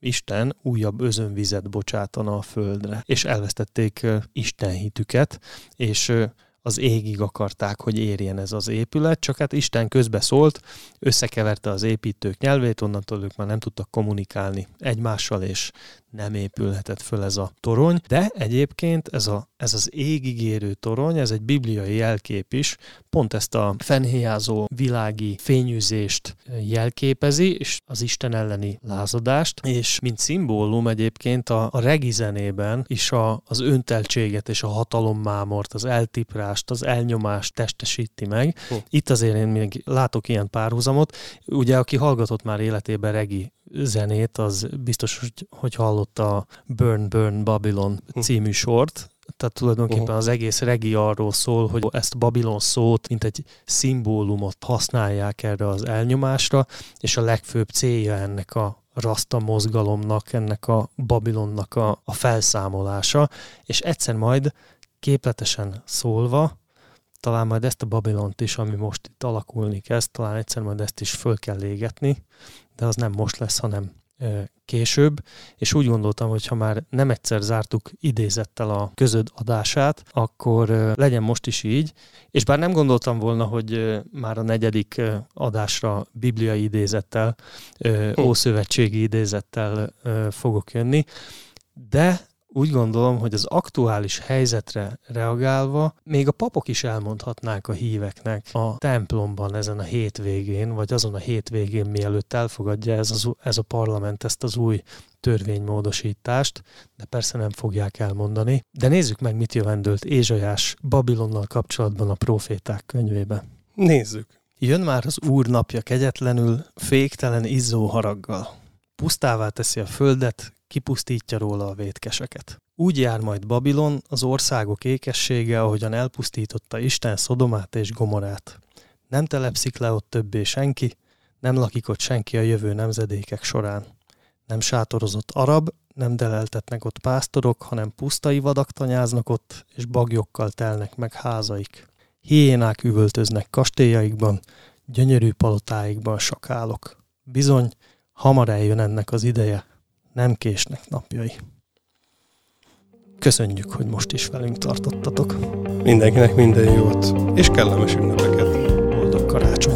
Isten újabb özönvizet bocsátana a földre, és elvesztették Isten hitüket, és az égig akarták, hogy érjen ez az épület, csak hát Isten közbe szólt, összekeverte az építők nyelvét, onnantól ők már nem tudtak kommunikálni egymással, és nem épülhetett föl ez a torony, de egyébként ez, a, ez az égigérő torony, ez egy bibliai jelkép is, pont ezt a fenhéjázó világi fényűzést jelképezi, és az Isten elleni lázadást, és mint szimbólum egyébként a, a regi zenében is a, az önteltséget és a hatalommámort, az eltiprást, az elnyomást testesíti meg. Hm. Itt azért én még látok ilyen párhuzamot. Ugye, aki hallgatott már életében regi zenét, az biztos, hogy, hallotta a Burn Burn Babylon hm. című sort, tehát tulajdonképpen uh-huh. az egész regi arról szól, hogy ezt Babylon szót, mint egy szimbólumot használják erre az elnyomásra, és a legfőbb célja ennek a rasta mozgalomnak, ennek a Babilonnak a, a felszámolása, és egyszer majd képletesen szólva, talán majd ezt a Babilont is, ami most itt alakulni kezd, talán egyszer majd ezt is föl kell égetni, de az nem most lesz, hanem később, és úgy gondoltam, hogy ha már nem egyszer zártuk idézettel a közöd adását, akkor legyen most is így, és bár nem gondoltam volna, hogy már a negyedik adásra bibliai idézettel, ószövetségi idézettel fogok jönni, de úgy gondolom, hogy az aktuális helyzetre reagálva még a papok is elmondhatnák a híveknek a templomban ezen a hétvégén, vagy azon a hétvégén, mielőtt elfogadja ez, az, ez a parlament ezt az új törvénymódosítást, de persze nem fogják elmondani. De nézzük meg, mit jövendőlt Ézsajás Babilonnal kapcsolatban a proféták könyvébe. Nézzük. Jön már az Úr napja kegyetlenül, féktelen izzó haraggal. Pusztává teszi a földet, kipusztítja róla a vétkeseket. Úgy jár majd Babilon, az országok ékessége, ahogyan elpusztította Isten Szodomát és Gomorát. Nem telepszik le ott többé senki, nem lakik ott senki a jövő nemzedékek során. Nem sátorozott arab, nem deleltetnek ott pásztorok, hanem pusztai vadak tanyáznak ott, és bagyokkal telnek meg házaik. Hiénák üvöltöznek kastélyaikban, gyönyörű palotáikban sakálok. Bizony, hamar eljön ennek az ideje, nem késnek napjai. Köszönjük, hogy most is velünk tartottatok. Mindenkinek minden jót, és kellemes ünnepeket. Boldog karácsony!